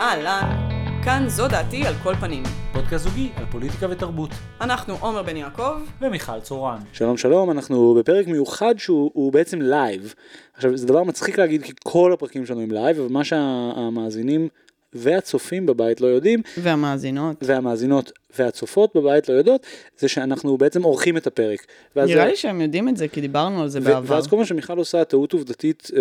אהלן, כאן זו דעתי על כל פנים. פודקאסט זוגי על פוליטיקה ותרבות. אנחנו עומר בן יעקב, ומיכל צורן. שלום שלום, אנחנו בפרק מיוחד שהוא הוא בעצם לייב. עכשיו זה דבר מצחיק להגיד כי כל הפרקים שלנו הם לייב, אבל מה שהמאזינים והצופים בבית לא יודעים, והמאזינות. והמאזינות והצופות בבית לא יודעות, זה שאנחנו בעצם עורכים את הפרק. נראה זה- לי שהם יודעים את זה, כי דיברנו על זה ו- בעבר. ואז כל מה שמיכל עושה, טעות עובדתית, אה,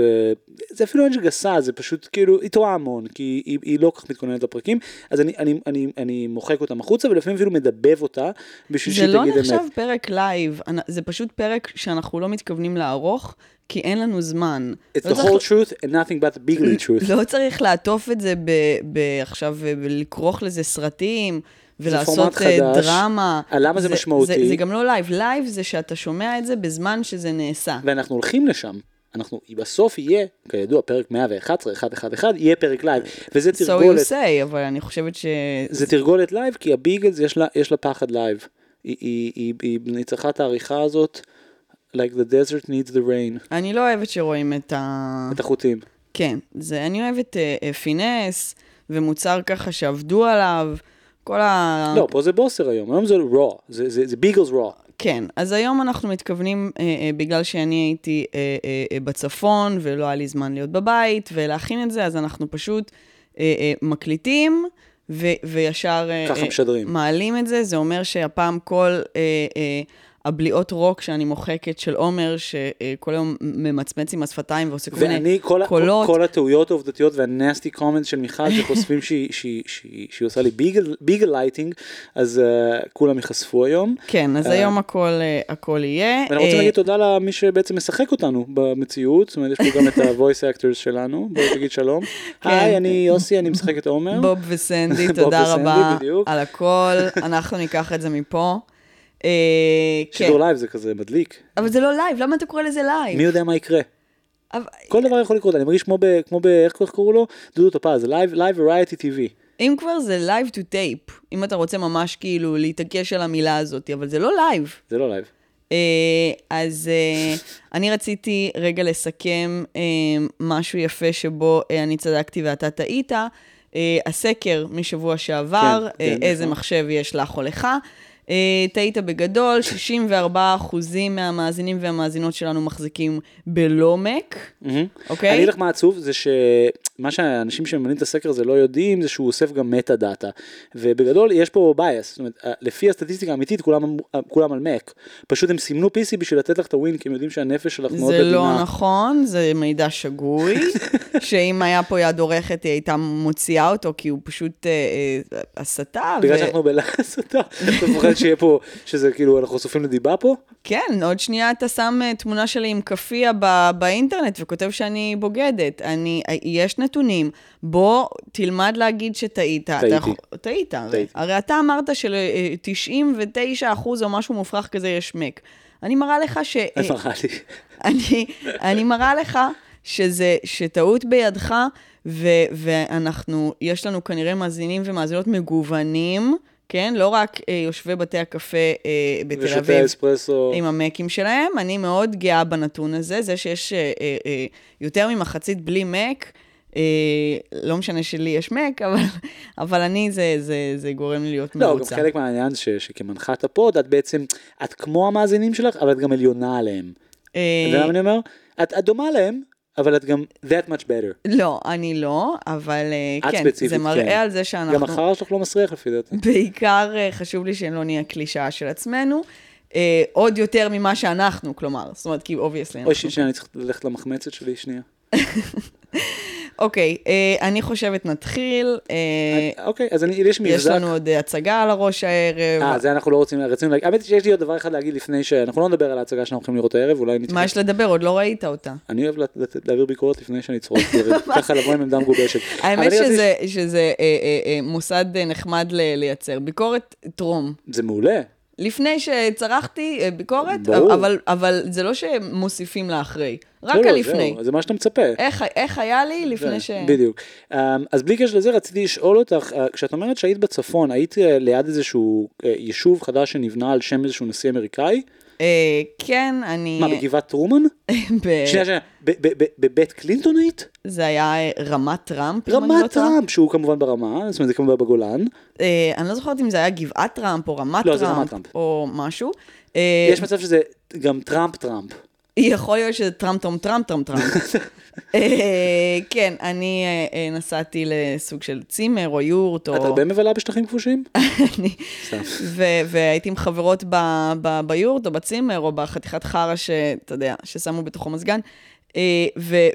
זה אפילו אין שגסה, זה פשוט כאילו, היא טועה המון, כי היא, היא לא כל כך מתכוננת לפרקים, אז אני, אני, אני, אני מוחק אותם החוצה, ולפעמים אפילו מדבב אותה, בשביל זה שהיא לא תגיד נחשב אמת. פרק לייב, זה פשוט פרק שאנחנו לא מתכוונים לערוך, כי אין לנו זמן. It's לא the צריך- whole truth and nothing but the bigly truth. לא צריך לעטוף את זה ב- ב- עכשיו ולכרוך לזה סרטים. ולעשות אה. דרמה. למה זה משמעותי? זה, זה גם לא לייב. לייב זה שאתה שומע את זה בזמן שזה נעשה. ואנחנו הולכים לשם. אנחנו, בסוף יהיה, כידוע, פרק 111, 111, יהיה פרק לייב, וזה So you תרגולת, say, אבל אני חושבת ש... זה תרגולת לייב, כי הביגלס יש לה, יש לה פחד לייב. היא, היא, היא, היא, צריכה את העריכה הזאת, like the desert needs the rain, אני לא אוהבת שרואים את ה... את החוטים. כן, זה, אני אוהבת אה, finesse, ומוצר ככה שעבדו עליו, כל ה... לא, פה זה בוסר היום, היום זה raw, זה, ביגלס raw. כן, אז היום אנחנו מתכוונים, אה, אה, בגלל שאני הייתי אה, אה, אה, בצפון, ולא היה לי זמן להיות בבית, ולהכין את זה, אז אנחנו פשוט אה, אה, מקליטים, ו, וישר אה, ככה אה, משדרים. מעלים את זה. זה אומר שהפעם כל אה, אה, הבליעות רוק שאני מוחקת של עומר, שכל היום ממצמץ עם השפתיים ועושה כל מיני ואני, כל, קולות. הטעויות העובדתיות וה-nasty comment של מיכל שחושפים שהיא, שהיא, שהיא, שהיא עושה לי ביגל, ביגל lighting, אז uh, כולם ייחשפו היום. כן, אז אה, היום הכל, אה, הכל יהיה. ואנחנו רוצים להגיד תודה למי שבעצם משחק אותנו במציאות, זאת אומרת יש פה גם את ה-voice actors שלנו, בואי תגיד שלום. כן. היי, אני יוסי, אני משחק את עומר. בוב וסנדי, תודה רבה. על הכל, אנחנו ניקח את זה מפה. אה, כן, שידור לייב זה כזה מדליק. אבל זה לא לייב, למה אתה קורא לזה לייב? מי יודע מה יקרה? כל דבר יכול לקרות, אני מרגיש כמו ב... איך קראו לו? דודו טופז, זה לייב variety טבעי. אם כבר זה live to tape, אם אתה רוצה ממש כאילו להתעקש על המילה הזאת, אבל זה לא לייב. זה לא לייב. אה, אז אה, אני רציתי רגע לסכם משהו יפה שבו אני צדקתי ואתה טעית. הסקר משבוע שעבר, כן, כן, איזה נכון. מחשב יש לך או לך. אה, טעית בגדול, 64% מהמאזינים והמאזינות שלנו מחזיקים בלא מק, אוקיי? אני אגיד לך מה עצוב, זה שמה שהאנשים שממנים את הסקר הזה לא יודעים, זה שהוא אוסף גם מטה דאטה. ובגדול יש פה bias, זאת אומרת, לפי הסטטיסטיקה האמיתית כולם, כולם על מק. פשוט הם סימנו PC בשביל לתת לך את הווין, כי הם יודעים שהנפש שלך מאוד זה עדינה. לא נכון, זה מידע שגוי, שאם היה פה יד עורכת, היא הייתה מוציאה אותו, כי הוא פשוט אה, אה, הסתה. בגלל ו- שאנחנו בלחץ אותה, אתה מפחד שיהיה פה, שזה כאילו, אנחנו חשופים לדיבה פה? כן, עוד שנייה אתה שם אה, תמונה שלי עם כאפיה באינטרנט וכותב שאני בוגדת. אני, אה, יש נתונים, בוא תלמד להגיד שטעית. טעיתי. טעית, הרי. הרי אתה אמרת של-99% או משהו מופרך כזה יש מק. אני מראה לך ש... אה, אין מראה לי. אני, אני מראה לך שזה, שטעות בידך, ו, ואנחנו, יש לנו כנראה מאזינים ומאזינות מגוונים, כן? לא רק אה, יושבי בתי הקפה אה, בתל אביב. אספרסו. עם המקים שלהם, אני מאוד גאה בנתון הזה, זה שיש אה, אה, אה, יותר ממחצית בלי מק, אה, לא משנה שלי יש מק, אבל, אבל אני, זה, זה, זה גורם לי להיות לא, גם מרוצה. חלק מהעניין ש- שכמנחת הפוד, את בעצם, את כמו המאזינים שלך, אבל את גם עליונה עליהם. אה, אתה יודע מה אני אומר? את את דומה להם, אבל את גם that much better. לא, אני לא, אבל את כן, ספציפית, זה מראה כן. על זה שאנחנו... גם החרא שלך לא מסריח לפי דעתי. בעיקר אה, חשוב לי שלא נהיה קלישאה של עצמנו, אה, עוד יותר ממה שאנחנו, כלומר, זאת אומרת, כי obviously אוי shit, שנייה, אני צריך ללכת למחמצת שלי, שנייה. אוקיי, אה, אני חושבת נתחיל, אה, אוקיי, אז אני, יש מבזק. יש לנו עוד אה, הצגה על הראש הערב. אה, זה אנחנו לא רוצים, רצינו להגיד, האמת היא שיש לי עוד דבר אחד להגיד לפני ש... אנחנו לא נדבר על ההצגה שאנחנו הולכים לראות הערב, אולי נתחיל. מה יש לדבר? עוד לא ראית אותה. אני אוהב לת- לת- להעביר ביקורת לפני שאני צורך, ככה לבוא עם עמדה מגובשת. האמת רציתי- שזה, שזה אה, אה, אה, מוסד אה, נחמד ל- לייצר. ביקורת טרום. זה מעולה. לפני שצרחתי אה, ביקורת, ברור. אבל, אבל זה לא שמוסיפים לה אחרי, רק לא, לא, הלפני. זהו, זה מה שאתה מצפה. איך, איך היה לי לפני ש... בדיוק. אמ, אז בלי קשר לזה רציתי לשאול אותך, אה, כשאת אומרת שהיית בצפון, היית אה, ליד איזשהו יישוב חדש שנבנה על שם איזשהו נשיא אמריקאי? אה, כן, אני... מה, בגבעת טרומן? ב- שנייה, שנייה, בבית קלינטונית? זה היה אה, רמת טראמפ, אם אני לא רמת טועה. טראמפ, שהוא כמובן ברמה, זאת אומרת זה כמובן בגולן. אה, אני לא זוכרת אם זה היה גבעת טראמפ או רמת לא, טראמפ, רמת טראמפ. או משהו. יש מצב שזה גם טראמפ טראמפ. יכול להיות שזה טראמפ טראמפ טראמפ טראמפ טראמפ. אה, כן, אני אה, אה, נסעתי לסוג של צימר או יורט, או... את הרבה מבלה בשטחים כבושים? אני- והייתי עם חברות ביורט או בצימר או בחתיכת חרא שאתה יודע, ששמו בתוכו מזגן,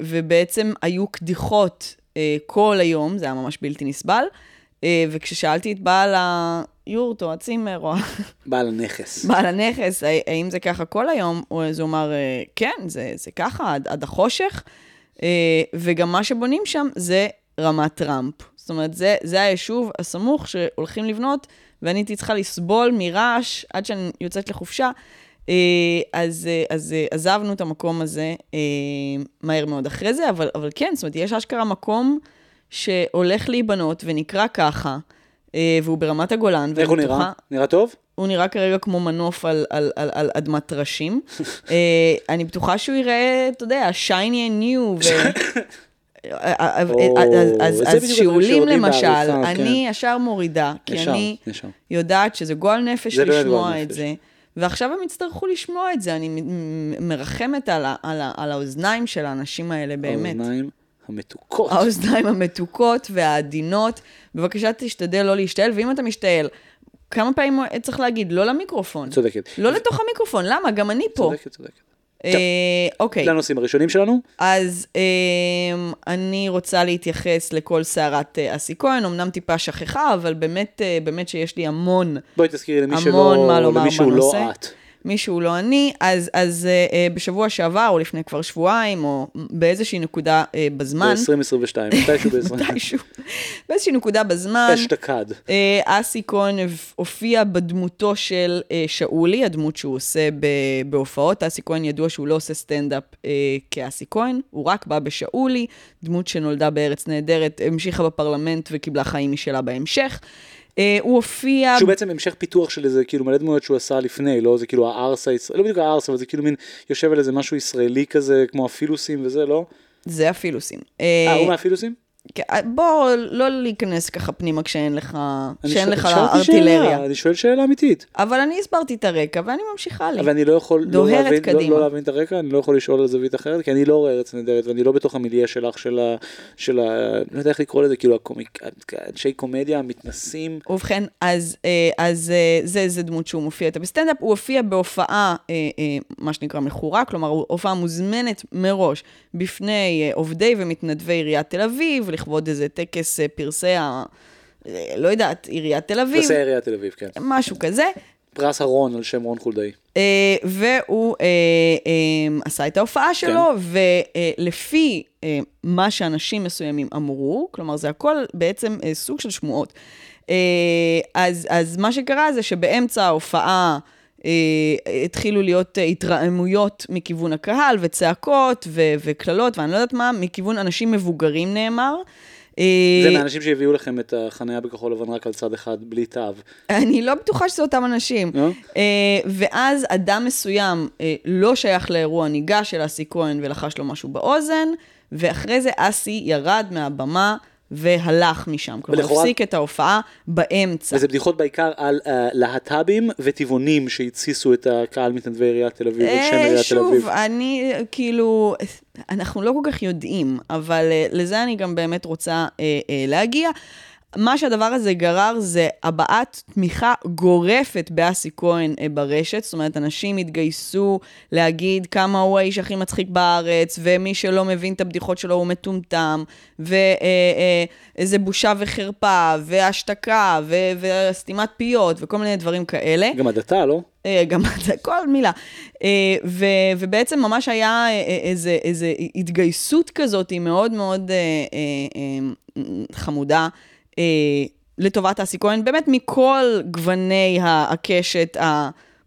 ובעצם היו קדיחות כל היום, זה היה ממש בלתי נסבל, וכששאלתי את בעל היורט או הצימר או בעל הנכס. בעל הנכס, "הא- האם זה ככה כל היום, אז הוא אמר, "אה, כן, זה, זה ככה עד, עד החושך, אה, וגם מה שבונים שם זה רמת טראמפ. זאת אומרת, זה, זה היישוב הסמוך שהולכים לבנות, ואני הייתי צריכה לסבול מרעש עד שאני יוצאת לחופשה. אה, אז, אה, אז אה, עזבנו את המקום הזה אה, מהר מאוד אחרי זה, אבל, אבל כן, זאת אומרת, יש אשכרה מקום שהולך להיבנות ונקרא ככה, אה, והוא ברמת הגולן. איך הוא נראה? נראה טוב? הוא נראה כרגע כמו מנוף על, על, על, על אדמת טרשים. uh, אני בטוחה שהוא יראה, אתה יודע, shiny and new. ו... אז, שיעולים שיורדים למשל, אני ישר מורידה, כי אני. יודעת שזה גועל נפש לשמוע את. זה, ועכשיו הם יצטרכו לשמוע את זה, אני מרחמת על, ה, על, ה, על האוזניים של האנשים האלה, באמת. האוזניים המתוקות. האוזניים המתוקות והעדינות. בבקשה תשתדל לא להשתעל, ואם אתה משתעל, כמה פעמים צריך להגיד? לא למיקרופון. צודקת. לא לתוך המיקרופון, למה? גם אני פה. צודקת, צודקת. אה, אוקיי, לנושאים הראשונים שלנו? אז אה, אני רוצה להתייחס לכל סערת אה, אסי כהן, אמנם טיפה שכחה, אבל באמת, אה, שיש לי המון בואי תזכירי למי המון שלא, מה לומר למי שהוא בנושא. לא את. מישהו לא אני, אז, אז אה, אה, בשבוע שעבר, או לפני כבר שבועיים, או באיזושהי נקודה אה, בזמן, ב-2022, מתישהו ב-2022. מתישהו, באיזושהי נקודה בזמן, אשתקד. אה, אסי כהן הופיע בדמותו של אה, שאולי, הדמות שהוא עושה ב- בהופעות. אסי כהן ידוע שהוא לא עושה סטנדאפ אה, כאסי כהן, הוא רק בא בשאולי, דמות שנולדה בארץ נהדרת, המשיכה בפרלמנט וקיבלה חיים משלה בהמשך. אה, הוא הופיע... שהוא בעצם המשך פיתוח של איזה כאילו מלא דמויות שהוא עשה לפני, לא? זה כאילו הארס הישראלי, לא בדיוק הארס, אבל זה כאילו מין יושב על איזה משהו ישראלי כזה, כמו הפילוסים וזה, לא? זה הפילוסים. אה, הוא מהפילוסים? כן, בוא לא להיכנס ככה פנימה כשאין לך, כשאין לך ארטילריה. אני שואל שאלה אמיתית. אבל אני הסברתי את הרקע ואני ממשיכה לי. אבל אני לא יכול לא להבין, לא, קדימה. לא להבין את הרקע, אני לא יכול לשאול על זווית אחרת, כי אני לא רואה ארץ נהדרת, ואני לא בתוך המיליה שלך, של ה... של ה... לא יודע איך לקרוא לזה, כאילו הקומיק... אנשי קומדיה, המתנסים. ובכן, אז, אה, אז אה, זה, זה דמות שהוא מופיע איתה בסטנדאפ. הוא הופיע בהופעה, אה, אה, מה שנקרא מכורה, כלומר, הופעה מוזמנת מראש בפני אה, עובדי ומתנדבי עיריית תל אביב, לכבוד איזה טקס אה, פרסי ה... אה, לא יודעת, עיריית תל אביב, פרסי עיריית תל אביב, כן. משהו כזה. פרס הרון על שם רון חולדאי. אה, והוא אה, אה, עשה את ההופעה שלו, ולפי אה, מה שאנשים מסוימים אמרו, כלומר זה הכל בעצם אה, סוג של שמועות. אה, אז, אז מה שקרה זה שבאמצע ההופעה התחילו להיות אה, התרעמויות מכיוון הקהל, וצעקות ו- וקללות, ואני לא יודעת מה, מכיוון אנשים מבוגרים נאמר. אה, זה מהאנשים שהביאו לכם את החניה בכחול לבן רק על צד אחד, בלי תו. אני לא בטוחה שזה אותם אנשים. לא? אה, ואז אדם מסוים אה, לא שייך לאירוע ניגש אל אסי כהן ולחש לו משהו באוזן, ואחרי זה אסי ירד מהבמה והלך משם. כלומר, ולכאורה- הפסיק את ההופעה באמצע. וזה בדיחות בעיקר על uh, להט"בים וטבעונים שהתסיסו את הקהל מתנדבי עיריית תל אביב, שם אה, עיריית תל אביב. שוב, אני כאילו, אנחנו לא כל כך יודעים, אבל אה, לזה אני גם באמת רוצה אה, אה, להגיע. מה שהדבר הזה גרר זה הבעת תמיכה גורפת באסי כהן אה, ברשת, זאת אומרת, אנשים התגייסו להגיד כמה הוא האיש הכי מצחיק בארץ, ומי שלא מבין את הבדיחות שלו הוא מטומטם, ואיזה בושה וחרפה, והשתקה, ו- וסתימת פיות, וכל מיני דברים כאלה. גם הדתה, לא? אה, גם כל מילה. אה, ו, ובעצם ממש היה אה, אה, איזה, איזה התגייסות כזאת, היא מאוד מאוד אה, אה, אה, חמודה. אה, לטובת אסי כהן, באמת מכל גווני ה- הקשת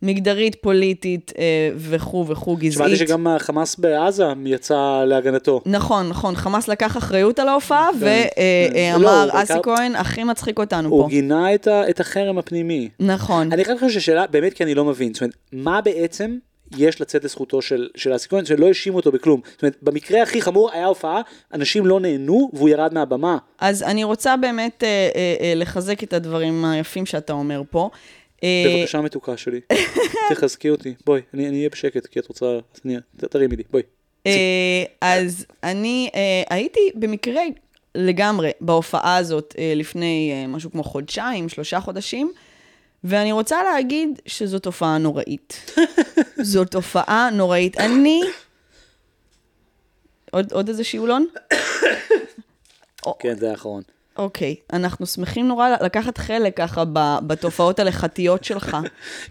מגדרית, פוליטית אה, וכו' וכו', גזעית. שמעתי שגם החמאס בעזה יצא להגנתו. נכון, נכון, חמאס לקח אחריות על ההופעה, כן, כן. ואמר, לא, הוא אסי לקח- כהן הכי מצחיק אותנו הוא פה. גינה את החרם הפנימי. נכון. אני חייב לך ששאלה, באמת כי אני לא מבין, זאת אומרת, מה בעצם יש לצאת לזכותו של, של אסי כהן, שלא האשימו אותו בכלום. זאת אומרת, במקרה הכי חמור היה הופעה, אנשים לא נהנו והוא ירד מהבמה. אז אני רוצה באמת אה, אה, אה, לחזק את הדברים היפים שאתה אומר פה. אה, בבקשה מתוקה שלי, תחזקי אותי, בואי, אני אני אהיה בשקט, כי את רוצה, תרימי לי, בואי. אה, אז אני אה, הייתי במקרה לגמרי בהופעה הזאת לפני משהו כמו חודשיים, שלושה חודשים, ואני רוצה להגיד שזו תופעה נוראית. זו תופעה נוראית. אני... עוד, עוד איזה שיעולון? כן, זה האחרון. אוקיי, אנחנו שמחים נורא לקחת חלק ככה בתופעות הלכתיות שלך.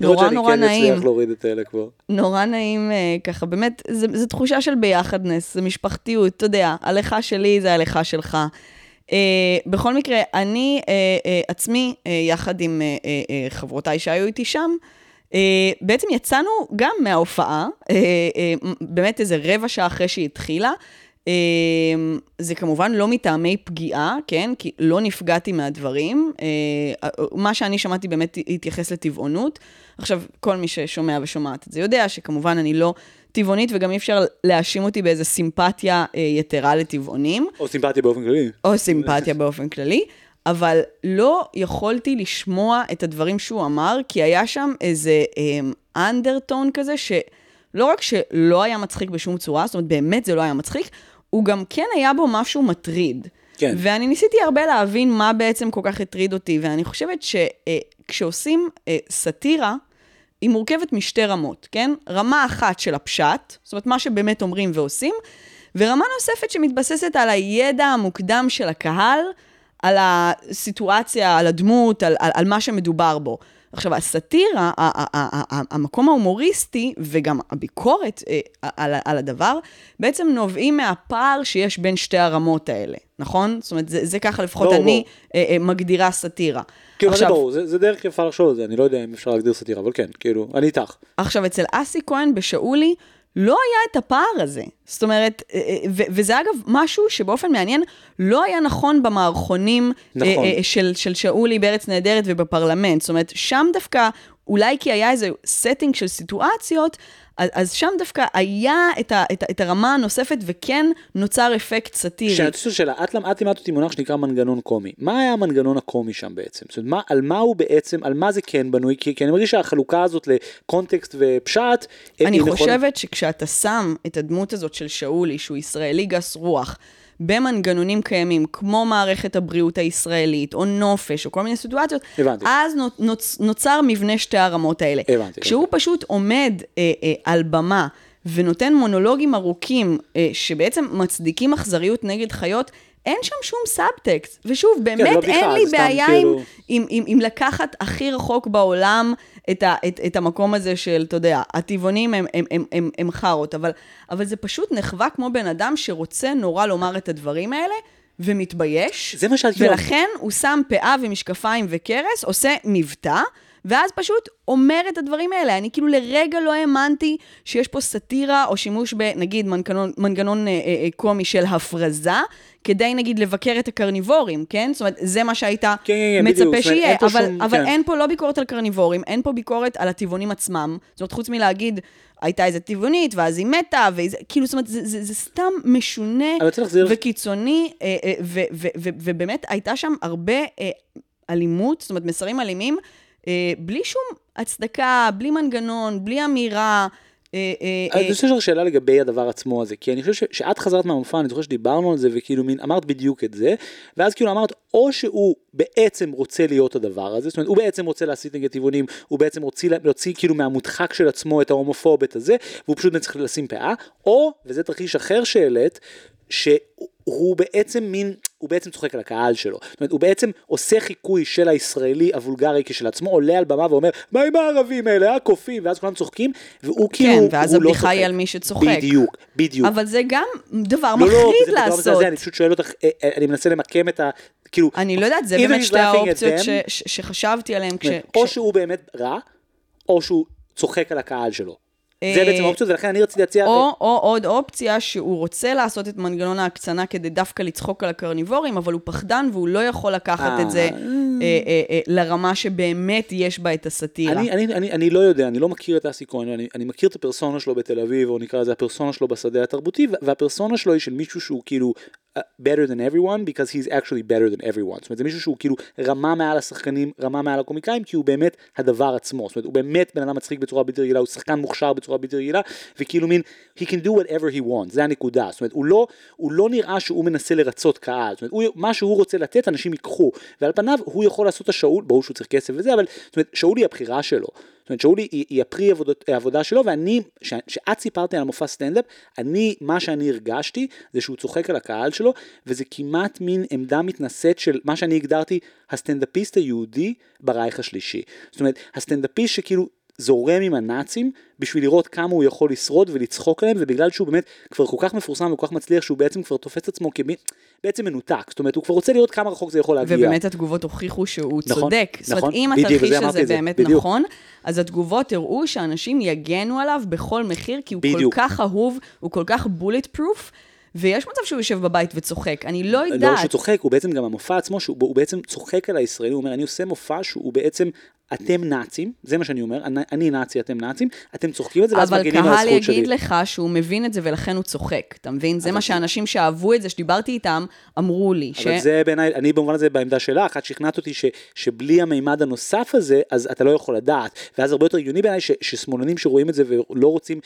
לראות נורא שאני נורא כן נעים. אצליח להוריד את אלה כבר. נורא נעים אה, ככה, באמת, זו תחושה של ביחדנס, זה משפחתיות, אתה יודע, הלכה שלי זה הלכה שלך. אה, בכל מקרה, אני אה, אה, עצמי, אה, יחד עם אה, אה, אה, חברותיי שהיו איתי שם, אה, בעצם יצאנו גם מההופעה, אה, אה, באמת איזה רבע שעה אחרי שהיא התחילה. אה, זה כמובן לא מטעמי פגיעה, כן? כי לא נפגעתי מהדברים. אה, מה שאני שמעתי באמת התייחס לטבעונות. עכשיו, כל מי ששומע ושומעת את זה יודע שכמובן אני לא טבעונית, וגם אי אפשר להאשים אותי באיזה סימפתיה אה, יתרה לטבעונים. או סימפטיה באופן כללי. או סימפתיה באופן כללי, אבל לא יכולתי לשמוע את הדברים שהוא אמר, כי היה שם איזה אנדרטון כזה, שלא רק שלא היה מצחיק בשום צורה, זאת אומרת, באמת זה לא היה מצחיק, הוא גם כן היה בו משהו מטריד. כן. ואני ניסיתי הרבה להבין מה בעצם כל כך הטריד אותי, ואני חושבת שכשעושים סאטירה, היא מורכבת משתי רמות, כן? רמה אחת של הפשט, זאת אומרת, מה שבאמת אומרים ועושים, ורמה נוספת שמתבססת על הידע המוקדם של הקהל, על הסיטואציה, על הדמות, על, על, על מה שמדובר בו. עכשיו, הסאטירה, המקום ההומוריסטי וגם הביקורת אה, על, על הדבר, בעצם נובעים מהפער שיש בין שתי הרמות האלה, נכון? זאת אומרת, זה, זה ככה לפחות ברור, אני אה, אה, מגדירה סאטירה. כאילו, מה זה ברור, זה זה דרך יפה לחשוב על זה, אני לא יודע אם אפשר להגדיר סאטירה, אבל כן, כאילו, אני איתך. עכשיו, אצל אסי כהן בשאולי, לא היה את הפער הזה. זאת אומרת, אה, אה, ו- וזה אגב משהו שבאופן מעניין לא היה נכון במערכונים נכון. אה, אה, של, של שאולי בארץ נהדרת ובפרלמנט. זאת אומרת, שם דווקא, אולי כי היה איזה setting של סיטואציות, אז, אז שם דווקא היה את, ה, את, ה- את הרמה הנוספת וכן נוצר אפקט סאטירי. שאני לשאול שאלה, את את לימדת אותי מונח שנקרא מנגנון קומי. מה היה המנגנון הקומי שם בעצם? זאת אומרת, מה, על מה הוא בעצם, על מה זה כן בנוי? כי, כי אני מרגיש שהחלוקה הזאת לקונטקסט ופשט, היא אני. חושבת שכשאתה שם את הדמות הזאת של שאולי, שהוא ישראלי גס רוח, במנגנונים קיימים, כמו מערכת הבריאות הישראלית, או נופש, או כל מיני סיטואציות, הבנתי. אז נו- נוצ, נוצר מבנה שתי הרמות האלה. הבנתי, כשהוא פשוט עומד אה, אה, על במה ונותן מונולוגים ארוכים, אה, שבעצם מצדיקים אכזריות נגד חיות, אין שם שום סאבטקסט. ושוב, באמת לא בדיחה, אין לי זה סתם בעיה כאילו- עם, עם, עם, עם לקחת הכי רחוק בעולם את, ה, את, את המקום הזה של, אתה יודע, הטבעונים הם, הם, הם, הם, הם חארות, אבל, אבל זה פשוט נחווה כמו בן אדם שרוצה נורא לומר את הדברים האלה, ומתבייש. זה מה שאת ולכן הוא שם פאה ומשקפיים וכרס, עושה מבטא, ואז פשוט אומר את הדברים האלה. אני כאילו לרגע לא האמנתי שיש פה סאטירה או שימוש בנגיד מנגנון, מנגנון אה, אה, קומי של הפרזה, כדי נגיד לבקר את הקרניבורים, כן? זאת אומרת, זה מה שהיית כן, כן, כן, בדיוק. מצפה אומרת, שיהיה, אין אבל, שום- אבל כן. אין פה לא ביקורת על קרניבורים, אין פה ביקורת על הטבעונים עצמם. זאת אומרת, חוץ מלהגיד, הייתה איזה טבעונית, ואז היא מתה, וזה, כאילו, זאת אומרת, זה, זה, זה סתם משונה וקיצוני, אה, אה, ו, ו, ו, ובאמת הייתה שם הרבה אה, אלימות, זאת אומרת, מסרים אלימים, בלי שום הצדקה, בלי מנגנון, בלי אמירה. אה, אה, אני אה, לשאול אותך שאלה לגבי הדבר עצמו הזה, כי אני חושב שאת חזרת מהמופע, אני זוכר שדיברנו על זה, וכאילו מין אמרת בדיוק את זה, ואז כאילו אמרת, או שהוא בעצם רוצה להיות הדבר הזה, זאת אומרת, הוא בעצם רוצה להסית נגד טבעונים, הוא בעצם רוצה לה- להוציא כאילו מהמודחק של עצמו את ההומופוב, את הזה, והוא פשוט צריך לשים פאה, או, וזה תרחיש אחר שהעלית, שהוא בעצם מין, הוא בעצם צוחק על הקהל שלו. זאת אומרת, הוא בעצם עושה חיקוי של הישראלי הוולגרי כשלעצמו, עולה על במה ואומר, מה עם הערבים האלה, הקופים, ואז כולם צוחקים, והוא כאילו, כן, ואז הוא לא הבדיחה היא צוחק. על מי שצוחק. בדיוק, בדיוק. אבל זה גם דבר לא, לא, מחריד זה דבר לעשות. מזעזע, אני פשוט שואל אותך, אה, אה, אני מנסה למקם את ה... כאילו, אני לא יודעת, זה באמת שתי האופציות them, ש, ש, שחשבתי עליהן כש... או כש... שהוא באמת רע, או שהוא צוחק על הקהל שלו. זה בעצם האופציות, ולכן אני רציתי להציע... או, או עוד אופציה שהוא רוצה לעשות את מנגנון ההקצנה כדי דווקא לצחוק על הקרניבורים, אבל הוא פחדן והוא לא יכול לקחת את זה אה, אה, אה, לרמה שבאמת יש בה את הסאטירה. אני, אני, אני, אני לא יודע, אני לא מכיר את אסי כהן, אני, אני מכיר את הפרסונה שלו בתל אביב, או נקרא לזה הפרסונה שלו בשדה התרבותי, והפרסונה שלו היא של מישהו שהוא כאילו better than everyone, because he's actually better than everyone. זאת אומרת, זה מישהו שהוא כאילו רמה מעל השחקנים, רמה מעל הקומיקאים, כי הוא באמת הדבר עצמו. זאת אומרת, הוא באמת בן אדם מצחיק בצורה בלתי רגילה, הוא שחקן מוכשר בצורה בלתי רגילה, וכאילו מין, he can do whatever he wants, זה הנקודה. זאת אומרת, הוא לא, הוא לא נראה שהוא מנסה לרצות קהל. זאת אומרת, הוא, מה שהוא רוצה לתת, אנשים ייקחו. ועל פניו, הוא יכול לעשות את השאול, ברור שהוא צריך כסף וזה, אבל זאת אומרת, שאול היא הבחירה שלו. זאת אומרת, שאולי היא, היא הפרי עבודות, העבודה שלו, ואני, כשאת סיפרתי על המופע סטנדאפ, אני, מה שאני הרגשתי, זה שהוא צוחק על הקהל שלו, וזה כמעט מין עמדה מתנשאת של מה שאני הגדרתי, הסטנדאפיסט היהודי ברייך השלישי. זאת אומרת, הסטנדאפיסט שכאילו זורם עם הנאצים בשביל לראות כמה הוא יכול לשרוד ולצחוק עליהם ובגלל שהוא באמת כבר כל כך מפורסם וכל כך מצליח שהוא בעצם כבר תופס את עצמו כמי בעצם מנותק זאת אומרת הוא כבר רוצה לראות כמה רחוק זה יכול להגיע. ובאמת התגובות הוכיחו שהוא נכון, צודק. נכון, זאת אומרת אם התרחיש הזה באמת בדיוק. נכון אז התגובות הראו שאנשים יגנו עליו בכל מחיר כי הוא בדיוק. כל כך אהוב הוא כל כך בולט פרוף. ויש מצב שהוא יושב בבית וצוחק, אני לא יודעת. לא שהוא צוחק, הוא בעצם גם המופע עצמו, שהוא בעצם צוחק על הישראלי, הוא אומר, אני עושה מופע שהוא בעצם אתם נאצים, זה מה שאני אומר, אני, אני נאצי, אתם נאצים, אתם צוחקים את זה ואז מגנים על הזכות שלי. אבל קהל יגיד לך שהוא מבין את זה ולכן הוא צוחק, אתה מבין? זה מה שאנשים שאהבו את זה, שדיברתי איתם, אמרו לי. אבל ש... זה בעיניי, אני במובן הזה בעמדה שלך, את שכנעת אותי ש, שבלי המימד הנוסף הזה, אז אתה לא יכול לדעת. ואז הרבה יותר הגיוני בעיניי ששמאלנים שרואים את זה ולא רוצים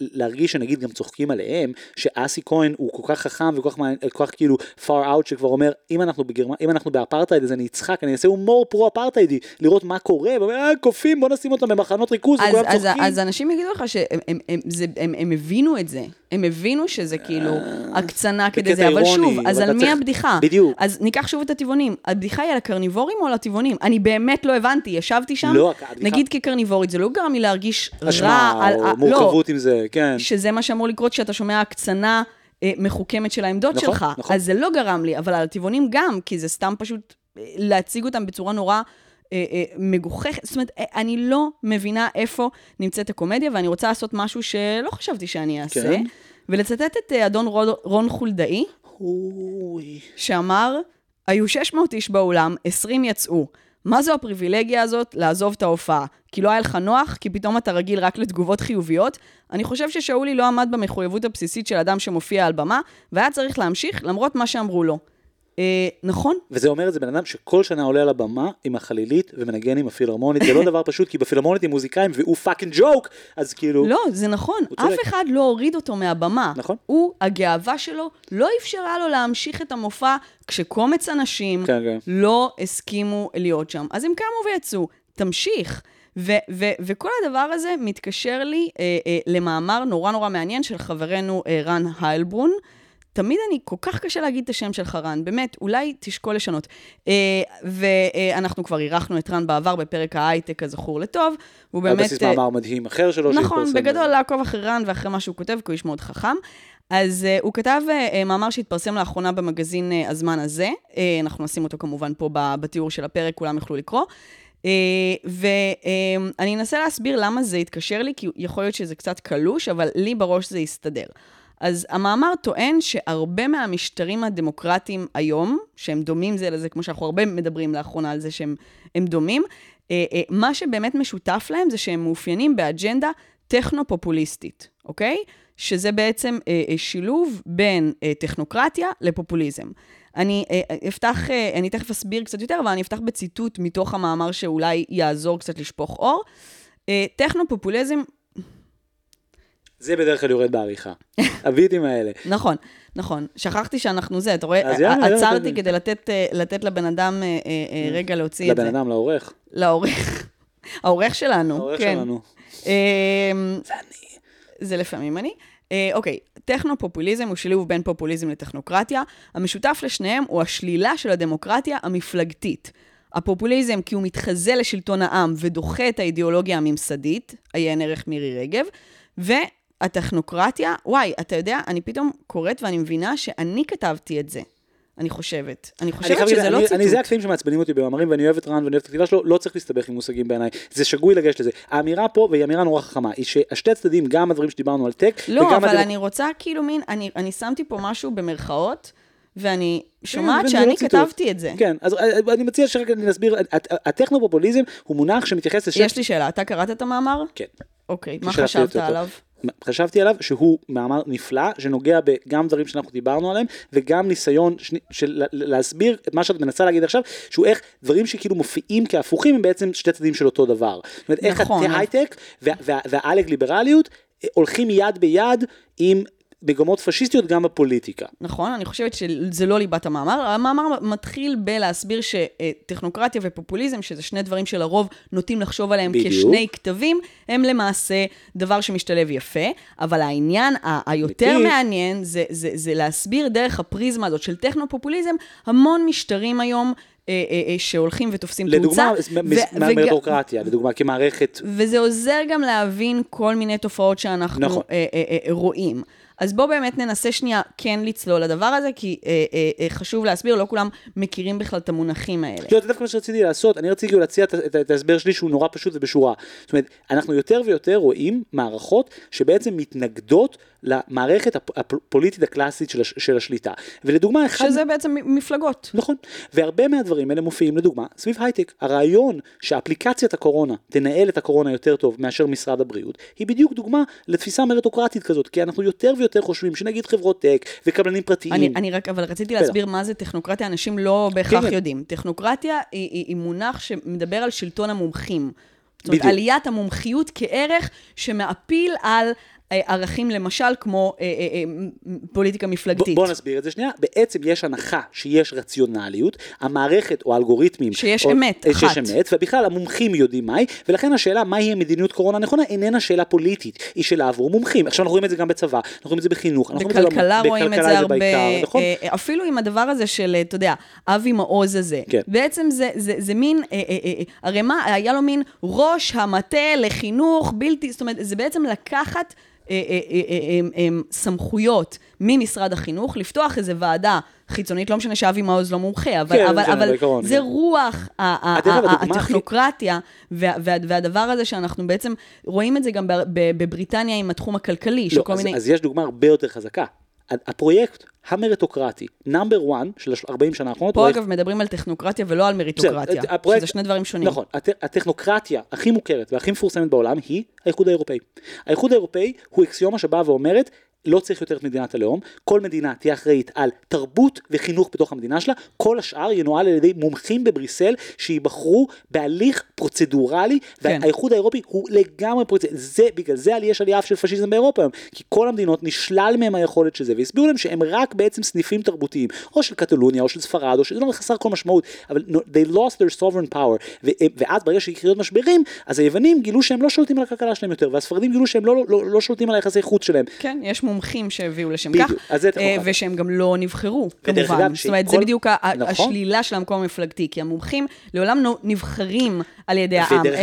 להרגיש שנגיד גם צוחקים עליהם, שאסי כהן הוא כל כך חכם וכל כך, כל כך כאילו far out שכבר אומר, אם אנחנו, בגרמ... אם אנחנו באפרטהייד אז אני אצחק, אני אעשה הומור פרו-אפרטהיידי, לראות מה קורה קורה, ואומר, אה, קופים, בוא נשים אותם במחנות ריכוז, אז, וכולם אז, צוחקים. אז אנשים יגידו לך שהם הם, הם, זה, הם, הם הבינו את זה. הם הבינו שזה כאילו אה, הקצנה כדי זה, אבל שוב, אז על מי הבדיחה? בדיוק. אז ניקח שוב את הטבעונים. הבדיחה היא על הקרניבורים או על הטבעונים? אני באמת לא הבנתי, ישבתי שם, לא, נגיד כקרניבורית, זה לא גרם לי להרגיש רע אשמה, על... או מורכבות לא, עם זה, כן. שזה מה שאמור לקרות כשאתה שומע הקצנה אה, מחוכמת של העמדות נכון, שלך. נכון. אז זה לא גרם לי, אבל על הטבעונים גם, כי זה סתם פשוט אה, להציג אותם בצורה נורא... אה, אה, מגוחכת, זאת אומרת, אה, אני לא מבינה איפה נמצאת הקומדיה, ואני רוצה לעשות משהו שלא חשבתי שאני אעשה, כן. ולצטט את אדון רון, רון חולדאי, אוי. שאמר, היו 600 איש באולם, 20 יצאו. מה זו הפריבילגיה הזאת לעזוב את ההופעה? כי לא היה לך נוח? כי פתאום אתה רגיל רק לתגובות חיוביות? אני חושב ששאולי לא עמד במחויבות הבסיסית של אדם שמופיע על במה, והיה צריך להמשיך למרות מה שאמרו לו. אה, נכון. וזה אומר את זה בן אדם שכל שנה עולה על הבמה עם החלילית ומנגן עם הפילהרמונית, זה לא דבר פשוט, כי בפילהרמונית עם מוזיקאים והוא fucking ג'וק, אז כאילו... לא, זה נכון, אף אחד לא הוריד אותו מהבמה. נכון. הוא, הגאווה שלו, לא אפשרה לו להמשיך את המופע כשקומץ אנשים כן, כן. לא הסכימו להיות שם. אז הם קמו ויצאו, תמשיך. ו- ו- וכל הדבר הזה מתקשר לי אה, אה, למאמר נורא נורא מעניין של חברנו אה, רן היילברון. תמיד אני, כל כך קשה להגיד את השם שלך, רן, באמת, אולי תשקול לשנות. אה, ואנחנו כבר אירחנו את רן בעבר בפרק ההייטק, כזכור לטוב, הוא באמת... על בסיס מאמר מדהים אחר שלו נכון, בגדול לעקוב אחרי רן ואחרי מה שהוא כותב, כי הוא איש מאוד חכם. אז uh, הוא כתב uh, מאמר שהתפרסם לאחרונה במגזין uh, הזמן הזה, uh, אנחנו נשים אותו כמובן פה בתיאור של הפרק, כולם יוכלו לקרוא. Uh, ואני uh, אנסה להסביר למה זה התקשר לי, כי יכול להיות שזה קצת קלוש, אבל לי בראש זה יסתדר. אז המאמר טוען שהרבה מהמשטרים הדמוקרטיים היום, שהם דומים זה לזה, כמו שאנחנו הרבה מדברים לאחרונה על זה שהם דומים, אה, אה, מה שבאמת משותף להם זה שהם מאופיינים באג'נדה טכנו-פופוליסטית, אוקיי? שזה בעצם אה, שילוב בין טכנוקרטיה לפופוליזם. אני אפתח, אני תכף אסביר קצת יותר, אבל אני אפתח בציטוט מתוך המאמר שאולי יעזור קצת לשפוך אור. טכנו-פופוליזם זה בדרך כלל יורד בעריכה. הביטים האלה. נכון, נכון. שכחתי שאנחנו זה, אתה רואה, עצרתי כדי לתת, אה, לתת לבן אדם אה, אה, רגע להוציא את זה. לבן אדם, לעורך. לעורך. העורך שלנו, העורך כן. שלנו. זה אני. זה לפעמים אני. אוקיי, טכנו-פופוליזם הוא שילוב בין פופוליזם לטכנוקרטיה. המשותף לשניהם הוא השלילה של הדמוקרטיה המפלגתית. הפופוליזם כי הוא מתחזה לשלטון העם ודוחה את האידיאולוגיה הממסדית, עיין ערך מירי רגב. הטכנוקרטיה, וואי, אתה יודע, אני פתאום קוראת ואני מבינה שאני כתבתי את זה. אני חושבת. אני אני חושבת חייב שזה להגיד, לא אני- ציטוט. אני, זה הקטעים שמעצבנים אותי במאמרים, ואני אוהב את רן ואני אוהב את הכתיבה שלו, לא צריך להסתבך עם מושגים בעיניי. זה שגוי לגשת לזה. האמירה פה, והיא אמירה נורא חכמה, היא שהשתי הצדדים, גם הדברים שדיברנו על טק, לא, וגם אבל הדמוק- אני רוצה כאילו מין, אני, אני שמתי פה משהו במרכאות, ואני כן, שומעת לא שאני ציטוט. כתבתי את זה. כן, אז אה, אני מציע שרק נסביר, הט- הטכנופופוליזם הוא מונח שמתייחס לשתי... יש לי שאלה, אתה קראת את המאמר? כן. אוקיי, מה חשבת. עליו? חשבתי עליו שהוא מאמר נפלא, שנוגע בגם דברים שאנחנו דיברנו עליהם, וגם ניסיון שני- של לה- להסביר את מה שאת מנסה להגיד עכשיו, שהוא איך דברים שכאילו מופיעים כהפוכים הם בעצם שתי צדדים של אותו דבר. זאת אומרת, איך נכון, אבל- ההייטק וה- וה- והעלק ליברליות אה, הולכים יד ביד עם מגמות פשיסטיות גם בפוליטיקה. נכון, אני חושבת שזה לא ליבת המאמר. המאמר מתחיל בלהסביר שטכנוקרטיה ופופוליזם, שזה שני דברים שלרוב נוטים לחשוב עליהם בדיוק. כשני כתבים, הם למעשה דבר שמשתלב יפה, אבל העניין ה- היותר אמיתי. מעניין זה, זה, זה להסביר דרך הפריזמה הזאת של טכנו-פופוליזם, המון משטרים היום. אה, אה, אה, שהולכים ותופסים תאוצה. לדוגמה, ו- וג- מהמטרוקרטיה, לדוגמה כמערכת וזה עוזר גם להבין כל מיני תופעות שאנחנו נכון. רואים. אז בואו באמת ננסה שנייה כן לצלול לדבר הזה, כי אה, אה, אה, חשוב להסביר, לא כולם מכירים בכלל את המונחים האלה. לא, זה דווקא מה שרציתי לעשות, אני רציתי להציע את ההסבר שלי שהוא נורא פשוט ובשורה. זאת אומרת, אנחנו יותר ויותר רואים מערכות שבעצם מתנגדות למערכת הפ- הפוליטית הקלאסית של, הש, של השליטה. ולדוגמה, אחד... שזה בעצם מפלגות. נכון, והרבה מהדברים האלה מופיעים לדוגמה סביב הייטק. הרעיון שאפליקציית הקורונה תנהל את הקורונה יותר טוב מאשר משרד הבריאות, היא בדיוק דוגמה לתפיסה מריטוקרטית כזאת, כי אנחנו יותר ויותר חושבים שנגיד חברות טק וקבלנים פרטיים. אני, אני רק, אבל רציתי להסביר מה זה טכנוקרטיה, אנשים לא בהכרח כן. יודעים. טכנוקרטיה היא, היא, היא מונח שמדבר על שלטון המומחים. זאת אומרת. עליית המומחיות כערך שמעפיל על ערכים, למשל, כמו אה, אה, אה, פוליטיקה מפלגתית. בוא נסביר את זה שנייה. בעצם יש הנחה שיש רציונליות, המערכת או האלגוריתמים... שיש או, אמת, אה, שיש אחת. אמת, ובכלל המומחים יודעים מהי, ולכן השאלה מהי המדיניות קורונה הנכונה איננה שאלה פוליטית, היא שאלה עבור מומחים. עכשיו אנחנו רואים את זה גם בצבא, אנחנו רואים את זה בחינוך, אנחנו רואים את זה בכלכלה רואים את זה הרבה, בעיקר, נכון? אה, אפילו עם הדבר הזה של, אה, אתה יודע, אבי מעוז הזה. כן. בעצם זה, זה, זה מין, אה, אה, אה, הרי מה, היה לו מין ראש המטה לחינוך בלתי, זאת אומרת, זה בעצם לקחת... אה, אה, אה, סמכויות ממשרד החינוך, לפתוח איזו ועדה חיצונית, לא משנה שאבי מעוז לא מומחה, אבל, כן, אבל, אבל בעיקרון, זה כן. רוח הטכנוקרטיה, וה- וה- והדבר הזה שאנחנו בעצם רואים את זה גם בבריטניה עם התחום הכלכלי, לא, כל אז, מיני... אז יש דוגמה הרבה יותר חזקה. הפרויקט המריטוקרטי, נאמבר 1 של 40 שנה האחרונות, פה הוא אגב מדברים על טכנוקרטיה ולא על מריטוקרטיה, בסדר, הפרויקט- שזה שני דברים שונים. נכון, הט, הטכנוקרטיה הכי מוכרת והכי מפורסמת בעולם היא האיחוד האירופאי. האיחוד האירופאי הוא אקסיומה שבאה ואומרת, לא צריך יותר את מדינת הלאום, כל מדינה תהיה אחראית על תרבות וחינוך בתוך המדינה שלה, כל השאר ינוהל על ידי מומחים בבריסל שייבחרו בהליך פרוצדורלי, כן. והאיחוד האירופי הוא לגמרי פרוצדורלי, זה, בגלל זה יש עלייה של פשיזם באירופה היום, כי כל המדינות נשלל מהם היכולת של זה, והסבירו להם שהם רק בעצם סניפים תרבותיים, או של קטלוניה, או של ספרד, או שזה לא חסר כל משמעות, אבל no, they lost their sovereign power, ו- ואז ברגע שהקריאות משברים, אז היוונים גילו שהם לא שולטים על הכלכלה שלהם יותר, והספרדים גילו שהם לא, לא, לא שולטים על היחסי חוץ שלהם. כן, יש מומחים שהביאו לשם כך, אה. ושהם גם לא נבחרו, כמובן. זאת אומרת, זה בדיוק נכון. השלילה של המקום המפלגתי, כי המומחים לעולם לא נבחרים על ידי העם, ודרך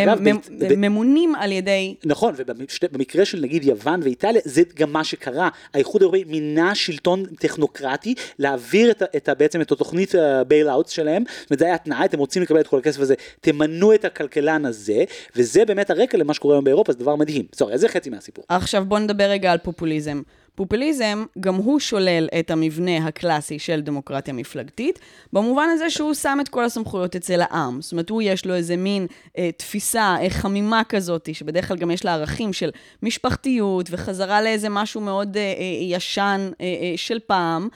הם ממונים על ידי... נכון, ובמקרה של נגיד יוון ואיטליה, זה גם מה שקרה. האיחוד האירופאי מינה שלטון טכנוקרטי להעביר את, את, בעצם את התוכנית ה-bailout שלהם, זאת אומרת, זה היה התנאי, אתם רוצים לקבל את כל הכסף הזה, תמנו את הכלכלן הזה, וזה באמת הרקע למה שקורה היום באירופה, זה דבר מדהים. sorry, אז זה חצי מהסיפור. עכשיו בואו נדבר רגע על פופוליזם. פופוליזם, גם הוא שולל את המבנה הקלאסי של דמוקרטיה מפלגתית, במובן הזה שהוא שם את כל הסמכויות אצל העם. זאת אומרת, הוא יש לו איזה מין אה, תפיסה, אה, חמימה כזאת, שבדרך כלל גם יש לה ערכים של משפחתיות, וחזרה לאיזה משהו מאוד אה, אה, ישן אה, אה, של פעם,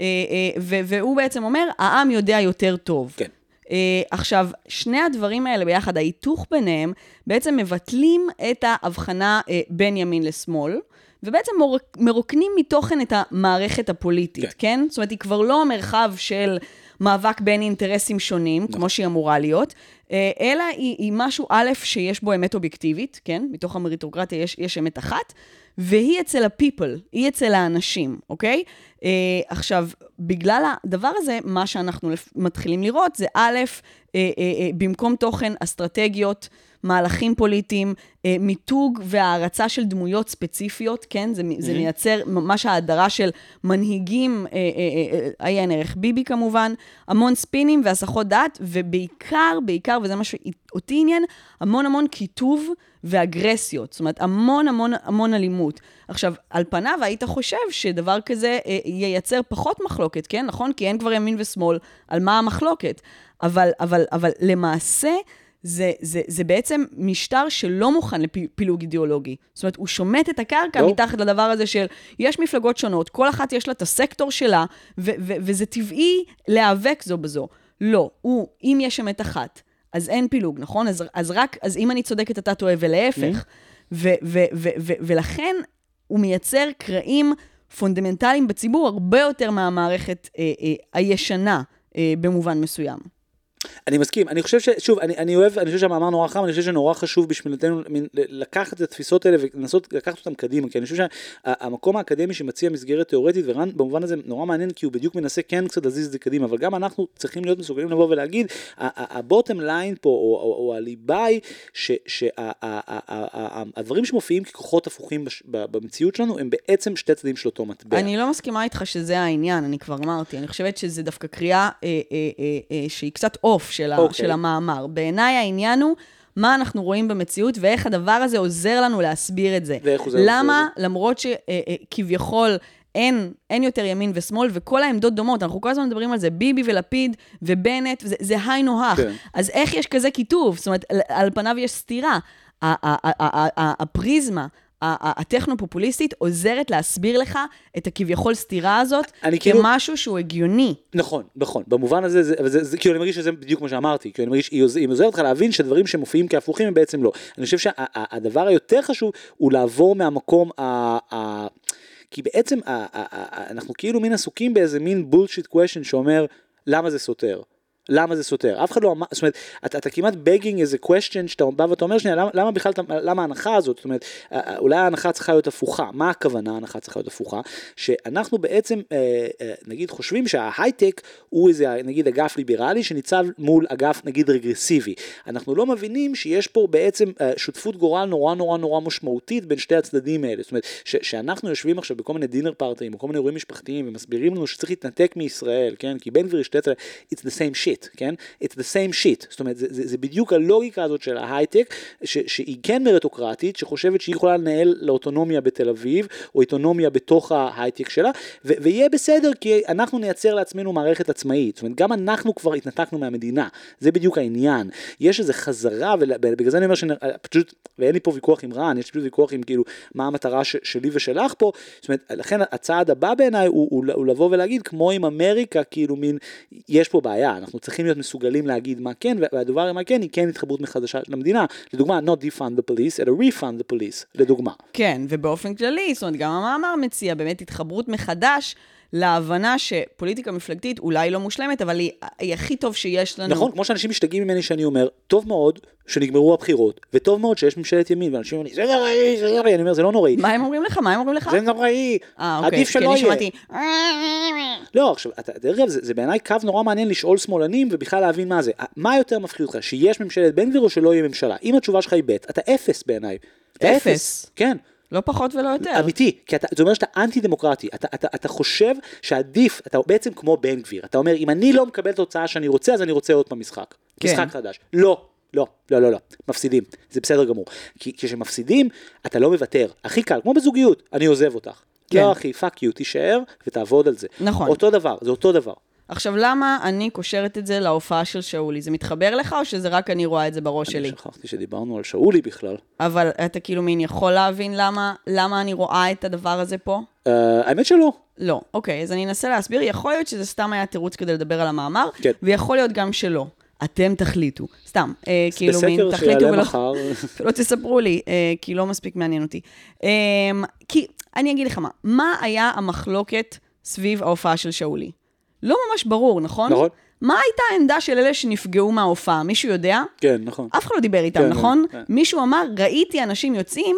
אה, אה, ו- והוא בעצם אומר, העם יודע יותר טוב. כן. Uh, עכשיו, שני הדברים האלה ביחד, ההיתוך ביניהם, בעצם מבטלים את ההבחנה uh, בין ימין לשמאל, ובעצם מרוקנים מתוכן את המערכת הפוליטית, כן. כן? זאת אומרת, היא כבר לא מרחב של מאבק בין אינטרסים שונים, כמו שהיא אמורה להיות, אה, אלא היא, היא משהו, א', שיש בו אמת אובייקטיבית, כן? מתוך המריטוקרטיה יש, יש אמת אחת, והיא אצל ה-people, היא אצל האנשים, אוקיי? Uh, עכשיו, בגלל הדבר הזה, מה שאנחנו מתחילים לראות זה א', uh, uh, uh, במקום תוכן, אסטרטגיות, מהלכים פוליטיים, אה, מיתוג והערצה של דמויות ספציפיות, כן? זה, mm-hmm. זה מייצר ממש ההדרה של מנהיגים, אה, אה, אה, עיין ערך ביבי כמובן, המון ספינים והסחות דעת, ובעיקר, בעיקר, וזה מה שאותי עניין, המון המון קיטוב ואגרסיות. זאת אומרת, המון המון המון אלימות. עכשיו, על פניו היית חושב שדבר כזה אה, ייצר פחות מחלוקת, כן? נכון? כי אין כבר ימין ושמאל, על מה המחלוקת. אבל, אבל, אבל למעשה, זה, זה, זה בעצם משטר שלא מוכן לפילוג אידיאולוגי. זאת אומרת, הוא שומט את הקרקע לא. מתחת לדבר הזה של, יש מפלגות שונות, כל אחת יש לה את הסקטור שלה, ו- ו- וזה טבעי להיאבק זו בזו. לא, הוא, אם יש אמת אחת, אז אין פילוג, נכון? אז, אז רק, אז אם אני צודקת, אתה טועה, ולהפך. ו- ו- ו- ו- ולכן הוא מייצר קרעים פונדמנטליים בציבור הרבה יותר מהמערכת אה, אה, הישנה אה, במובן מסוים. אני מסכים, אני חושב ששוב, אני, אני אוהב, אני חושב שהמאמר נורא חם, אני חושב שנורא חשוב בשבילנו לקחת את התפיסות האלה ולנסות לקחת אותן קדימה, כי אני חושב שהמקום האקדמי שמציע מסגרת תיאורטית, ורן במובן הזה נורא מעניין, כי הוא בדיוק מנסה כן קצת להזיז את זה קדימה, אבל גם אנחנו צריכים להיות מסוגלים לבוא ולהגיד, הבוטם ליין פה, או, או, או הליבה היא, שהדברים שמופיעים ככוחות הפוכים במציאות שלנו, הם בעצם שתי צדדים של אותו מטבע. אני לא מסכימה איתך שזה העניין, אני כבר אמרתי, אני חושבת שזה דווקא קריאה אה, אה, אה, אה, שהיא קצת עוף של, okay. אוקיי. של המאמר. בעיניי העניין הוא... מה אנחנו רואים במציאות ואיך הדבר הזה עוזר לנו להסביר את זה. ואיך הוא למה, זה? למרות שכביכול אה, אה, אין, אין יותר ימין ושמאל, וכל העמדות דומות, אנחנו כל הזמן מדברים על זה, ביבי ולפיד ובנט, זה, זה היינו הך. כן. אז איך יש כזה כיתוב? זאת אומרת, על, על פניו יש סתירה. הפריזמה, הטכנו-פופוליסטית עוזרת להסביר לך את הכביכול סתירה הזאת כאילו- כמשהו שהוא הגיוני. נכון, נכון. במובן הזה, זה, זה, זה, כאילו אני מרגיש שזה בדיוק מה שאמרתי. כאילו אני מרגיש, היא, היא עוזרת לך להבין שדברים שמופיעים כהפוכים הם בעצם לא. אני חושב שהדבר היותר חשוב הוא לעבור מהמקום ה... ה כי בעצם ה, ה, ה, אנחנו כאילו מין עסוקים באיזה מין בולשיט קוושן שאומר למה זה סותר. למה זה סותר? אף אחד לא אמר, זאת אומרת, אתה, אתה כמעט begging איזה question שאתה בא ואתה אומר שנייה, למה, למה בכלל, למה ההנחה הזאת, זאת אומרת, אה, אה, אולי ההנחה צריכה להיות הפוכה, מה הכוונה ההנחה צריכה להיות הפוכה? שאנחנו בעצם, אה, נגיד, חושבים שההייטק הוא איזה, נגיד, אגף ליברלי שניצב מול אגף, נגיד, רגרסיבי. אנחנו לא מבינים שיש פה בעצם שותפות גורל נורא נורא נורא משמעותית בין שתי הצדדים האלה. זאת אומרת, ש, שאנחנו יושבים עכשיו בכל מיני דינר פארטיים, או כל מיני אירועים משפחתיים, ומסבירים לנו שצריך להתנתק מישראל, כן? כי בן גביר ישתת, it's the same shit. Shit, כן? It's the same shit. זאת אומרת, זה, זה, זה בדיוק הלוגיקה הזאת של ההייטק, ש, שהיא כן מריטוקרטית, שחושבת שהיא יכולה לנהל לאוטונומיה בתל אביב, או אוטונומיה בתוך ההייטק שלה, ו, ויהיה בסדר, כי אנחנו נייצר לעצמנו מערכת עצמאית. זאת אומרת, גם אנחנו כבר התנתקנו מהמדינה, זה בדיוק העניין. יש איזו חזרה, ובגלל זה אני אומר שפשוט, ואין לי פה ויכוח עם רן, יש פשוט ויכוח עם כאילו, מה המטרה ש, שלי ושלך פה, זאת אומרת, לכן הצעד הבא בעיניי הוא, הוא, הוא לבוא ולהגיד, כמו עם אמריקה, כאילו מין, יש פה בעיה, אנחנו צריכים להיות מסוגלים להגיד מה כן, והדבר עם מה כן היא כן התחברות מחדשה של המדינה. לדוגמה, not defund the police, אלא refund the police, לדוגמה. כן, ובאופן כללי, זאת אומרת, גם המאמר מציע באמת התחברות מחדש. להבנה שפוליטיקה מפלגתית אולי לא מושלמת, אבל היא, היא הכי טוב שיש לנו. נכון, כמו שאנשים משתגעים ממני שאני אומר, טוב מאוד שנגמרו הבחירות, וטוב מאוד שיש ממשלת ימין, ואנשים אומרים, זה נוראי, זה נוראי, אני אומר, זה לא נוראי. מה הם אומרים לך? מה הם אומרים לך? זה נוראי, אה, אוקיי, עדיף שלא יהיה. שמעתי... לא, עכשיו, דרך אגב, זה, זה בעיניי קו נורא מעניין לשאול שמאלנים, ובכלל להבין מה זה. מה יותר מפחיד אותך, שיש ממשלת בן גביר או שלא יהיה ממשלה? אם התשובה שלך היא ב', אתה אפס בעיניי. אפס? כן. לא פחות ולא יותר. אמיתי, כי אתה, זה אומר שאתה אנטי דמוקרטי, אתה, אתה, אתה חושב שעדיף, אתה בעצם כמו בן גביר, אתה אומר אם אני לא מקבל תוצאה שאני רוצה אז אני רוצה עוד פעם משחק, כן. משחק חדש, לא, לא, לא, לא, לא, מפסידים, זה בסדר גמור, כי כשמפסידים אתה לא מוותר, הכי קל, כמו בזוגיות, אני עוזב אותך, כן. לא אחי, fuck you, תישאר ותעבוד על זה, נכון, אותו דבר, זה אותו דבר. עכשיו, למה אני קושרת את זה להופעה של שאולי? זה מתחבר לך, או שזה רק אני רואה את זה בראש העני שלי? אני שכחתי שדיברנו על שאולי בכלל. אבל אתה כאילו מין יכול להבין למה, למה אני רואה את הדבר הזה פה? אה, האמת שלא. לא, אוקיי, אז אני אנסה להסביר. יכול להיות שזה סתם היה תירוץ כדי לדבר על המאמר, כן. ויכול להיות גם שלא. אתם תחליטו. סתם, אה, כאילו מין, תחליטו ולא... מחר. ולא תספרו לי, אה, כי לא מספיק מעניין אותי. אה, כי, אני אגיד לך מה, מה היה המחלוקת סביב ההופעה של שאולי? לא ממש ברור, נכון? נכון. מה הייתה העמדה של אלה שנפגעו מההופעה? מישהו יודע? כן, נכון. אף אחד לא דיבר איתם, כן, נכון? כן. מישהו אמר, ראיתי אנשים יוצאים,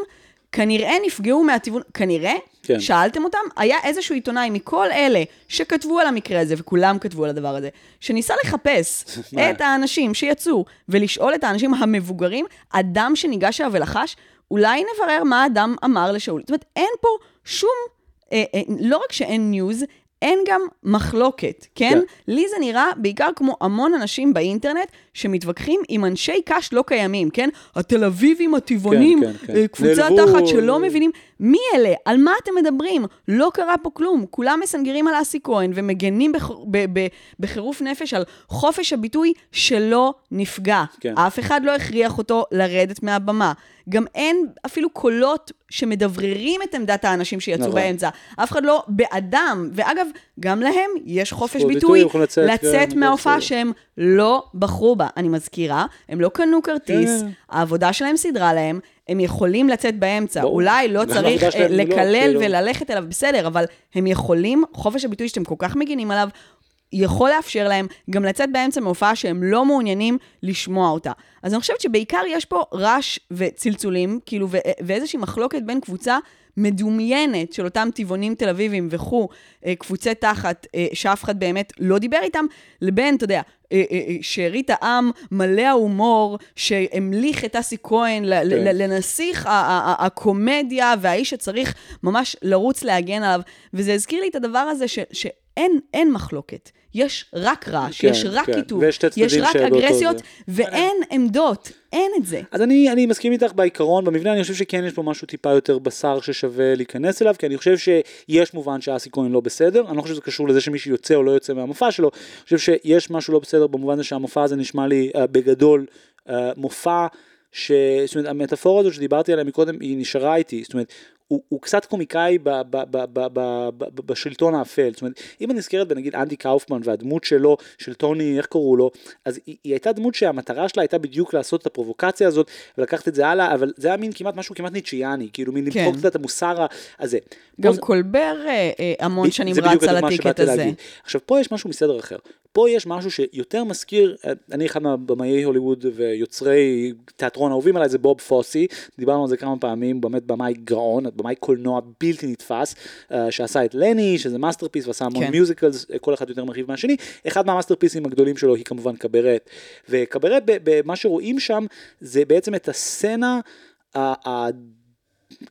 כנראה נפגעו מהטיוון, כנראה? כן. שאלתם אותם? היה איזשהו עיתונאי מכל אלה שכתבו על המקרה הזה, וכולם כתבו על הדבר הזה, שניסה לחפש? את האנשים שיצאו, ולשאול את האנשים המבוגרים, אדם שניגש אליו ולחש, אולי נברר מה האדם אמר לשאול. זאת אומרת, אין פה שום, אה, אה, לא רק שאין ניוז, אין גם מחלוקת, כן? כן. לי זה נראה בעיקר כמו המון אנשים באינטרנט שמתווכחים עם אנשי קש לא קיימים, כן? התל אביבים הטבעונים, כן, כן, כן. אה, קבוצה נעלבו. תחת שלא מבינים. מי אלה? על מה אתם מדברים? לא קרה פה כלום. כולם מסנגרים על אסי כהן ומגנים בח... ב- ב- בחירוף נפש על חופש הביטוי שלא נפגע. כן. אף אחד לא הכריח אותו לרדת מהבמה. גם אין אפילו קולות שמדבררים את עמדת האנשים שיצאו נכון. באמצע. אף אחד לא בעדם. ואגב, גם להם יש חופש ביטוי לצאת, לצאת כן, מההופעה בסדר. שהם לא בחרו בה. אני מזכירה, הם לא קנו כרטיס, כן. העבודה שלהם סידרה להם, הם יכולים לצאת באמצע. ברור. אולי לא גם צריך אה, לא, לקלל כאילו. וללכת אליו, בסדר, אבל הם יכולים, חופש הביטוי שאתם כל כך מגינים עליו, יכול לאפשר להם גם לצאת באמצע מהופעה שהם לא מעוניינים לשמוע אותה. אז אני חושבת שבעיקר יש פה רעש וצלצולים, כאילו, ו- ואיזושהי מחלוקת בין קבוצה מדומיינת של אותם טבעונים תל אביבים וכו', אה, קבוצי תחת, אה, שאף אחד באמת לא דיבר איתם, לבין, אתה יודע, אה, שארית העם מלא ההומור, שהמליך את אסי כהן כן. לנסיך הקומדיה, והאיש שצריך ממש לרוץ להגן עליו. וזה הזכיר לי את הדבר הזה ש... שאין אין מחלוקת, יש רק רעש, כן, יש רק כן. קיטוב, שתי יש רק אגרסיות. ואין עמדות, אין את זה. אז אני, אני מסכים איתך בעיקרון, במבנה אני חושב שכן יש פה משהו טיפה יותר בשר ששווה להיכנס אליו, כי אני חושב שיש מובן שאסי כהן לא בסדר, אני לא חושב שזה קשור לזה שמישהו יוצא או לא יוצא מהמופע שלו, אני חושב שיש משהו לא בסדר במובן הזה שהמופע הזה נשמע לי uh, בגדול uh, מופע, ש... זאת אומרת המטאפורה הזו שדיברתי עליה מקודם היא נשארה איתי, זאת אומרת הוא, הוא קצת קומיקאי ב, ב, ב, ב, ב, ב, ב, בשלטון האפל, זאת אומרת, אם אני נזכרת בנגיד אנדי קאופמן והדמות שלו, של טוני, איך קראו לו, אז היא, היא הייתה דמות שהמטרה שלה הייתה בדיוק לעשות את הפרובוקציה הזאת ולקחת את זה הלאה, אבל זה היה מין כמעט משהו כמעט ניצ'יאני, כאילו מין כן. למחוק את המוסר הזה. גם זה- קולבר אה, אה, המון שנים רץ על ה ticket הזה. להגיד. עכשיו פה יש משהו מסדר אחר. פה יש משהו שיותר מזכיר, אה, אני אחד מהבמאי הוליווד ויוצרי תיאטרון האהובים עליי זה בוב פוסי, דיברנו על זה כמה פעמים, באמת במאי גאון, במאי קולנוע בלתי נתפס, אה, שעשה את לני, שזה masterpiece ועשה המון כן. musicals, אה, כל אחד יותר מרהיב מהשני, אחד מהמאסטרפיסים הגדולים שלו היא כמובן קברט, וקברט, מה שרואים שם זה בעצם את הסצנה,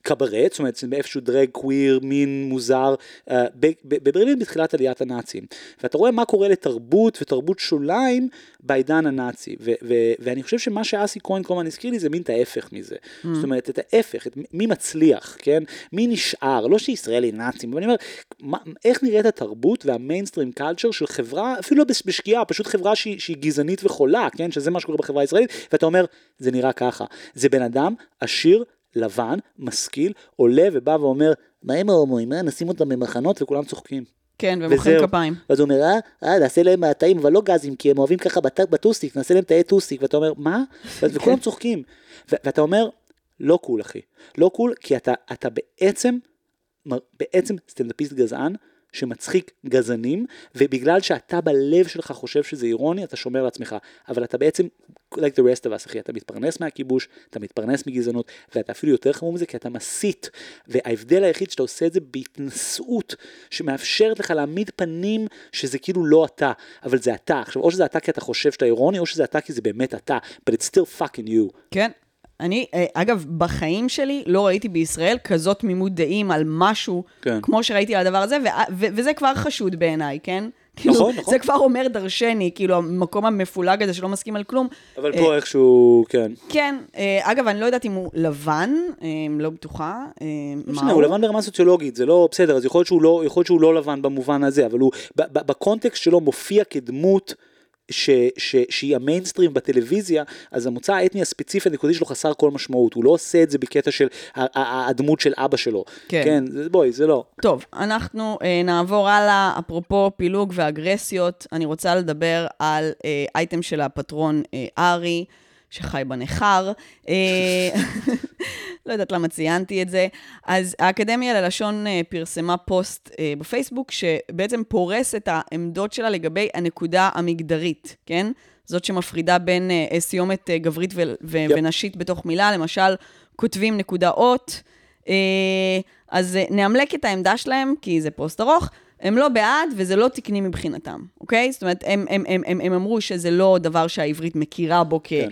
קברט, זאת אומרת זה איפשהו דרג קוויר, מין מוזר, אה, בברלין בתחילת עליית הנאצים. ואתה רואה מה קורה לתרבות ותרבות שוליים בעידן הנאצי. ו- ו- ואני חושב שמה שאסי כהן כל הזמן הזכיר לי זה מין את ההפך מזה. Mm. זאת אומרת, את ההפך, את מי מצליח, כן? מי נשאר, לא שישראל היא נאצים, אבל אני אומר, מה, איך נראית התרבות והמיינסטרים קלצ'ר של חברה, אפילו לא בש- בשגיאה, פשוט חברה שהיא, שהיא גזענית וחולה, כן? שזה מה שקורה בחברה הישראלית, ואתה אומר, זה נראה ככה. זה בן אדם עשיר, לבן, משכיל, עולה ובא ואומר, מה עם ההומואים? אה, נשים אותם במחנות וכולם צוחקים. כן, ומוחאים. כפיים. ואז הוא אומר, אה, אה, נעשה להם מהתאים, אבל לא גזים, כי הם אוהבים ככה בטוסיק, נעשה להם תאי טוסיק, ואתה אומר, מה? ואז- וכולם צוחקים. ואתה אומר, לא קול, אחי. לא קול, כי אתה, אתה בעצם, בעצם סטנדאפיסט גזען, שמצחיק גזענים, ובגלל שאתה בלב שלך חושב שזה אירוני, אתה שומר לעצמך. אבל אתה בעצם, like the rest of us, אחי, אתה מתפרנס מהכיבוש, אתה מתפרנס מגזענות, ואתה אפילו יותר חמור מזה, כי אתה מסית. וההבדל היחיד שאתה עושה את זה בהתנשאות, שמאפשרת לך להעמיד פנים שזה כאילו לא אתה, אבל זה אתה. עכשיו, או שזה אתה כי אתה חושב שאתה אירוני, או שזה אתה כי זה באמת אתה, but it's still fucking you. כן. אני, אה, אגב, בחיים שלי לא ראיתי בישראל כזאת תמימות דעים על משהו, כן. כמו שראיתי על הדבר הזה, ו- ו- וזה כבר חשוד בעיניי, כן? כאילו, נכון, נכון. זה כבר אומר דרשני, כאילו, המקום המפולג הזה שלא מסכים על כלום. אבל אה, פה איכשהו, כן. כן, אה, אגב, אני לא יודעת אם הוא לבן, אה, לא בטוחה. אה, לא משנה, הוא לבן ברמה סוציולוגית, זה לא בסדר, אז יכול להיות שהוא לא, יכול להיות שהוא לא לבן במובן הזה, אבל הוא ב- ב- בקונטקסט שלו מופיע כדמות ש, ש, שהיא המיינסטרים בטלוויזיה, אז המוצא האתני הספציפי הנקודי שלו חסר כל משמעות, הוא לא עושה את זה בקטע של הדמות של אבא שלו. כן. כן, זה- בואי, זה לא. טוב, אנחנו אה, נעבור הלאה. אפרופו פילוג ואגרסיות, אני רוצה לדבר על אה, אייטם של הפטרון אה, ארי, שחי בניכר. אה, לא יודעת למה ציינתי את זה. אז האקדמיה ללשון אה, פרסמה פוסט אה, בפייסבוק, שבעצם פורס את העמדות שלה לגבי הנקודה המגדרית, כן? זאת שמפרידה בין סיומת גברית ו- ו- Yep. ונשית בתוך מילה, למשל, כותבים נקודה אות. אז נאמלק את העמדה שלהם, כי זה פוסט ארוך. הם לא בעד וזה לא תקני מבחינתם, אוקיי? זאת אומרת, הם, הם, הם, הם, הם אמרו שזה לא דבר שהעברית מכירה בו כ, כן.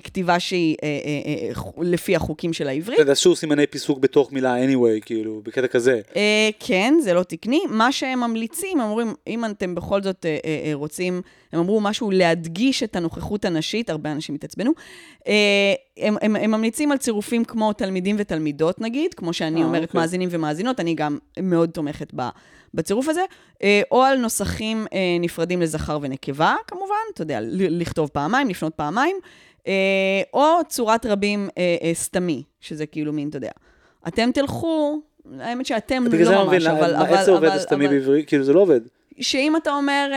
ככתיבה שהיא אה, אה, אה, ח- לפי החוקים של העברית. יודע, אסור סימני פיסוק בתוך מילה anyway, כאילו, בקטע כזה. אה, כן, זה לא תקני. מה שהם ממליצים, הם אומרים, אם אתם בכל זאת אה, אה, אה, רוצים, הם אמרו משהו להדגיש את הנוכחות הנשית, הרבה אנשים התעצבנו. אה, הם, הם, הם ממליצים על צירופים כמו תלמידים ותלמידות, נגיד, כמו שאני אה, אומרת, אוקיי. מאזינים ומאזינות, אני גם מאוד תומכת ב, בצירוף הזה. אה, או על נוסחים אה, נפרדים לזכר ונקבה, כמובן, אתה יודע, לכתוב פעמיים, לפנות פעמיים. אה, או צורת רבים אה, אה, סתמי, שזה כאילו מין, אתה יודע. אתם תלכו, האמת שאתם בגלל זה לא אני מבין, ממש, אבל... מה- אבל- איך זה עובד הסתמי בעברית? כאילו זה לא עובד. שאם אתה אומר,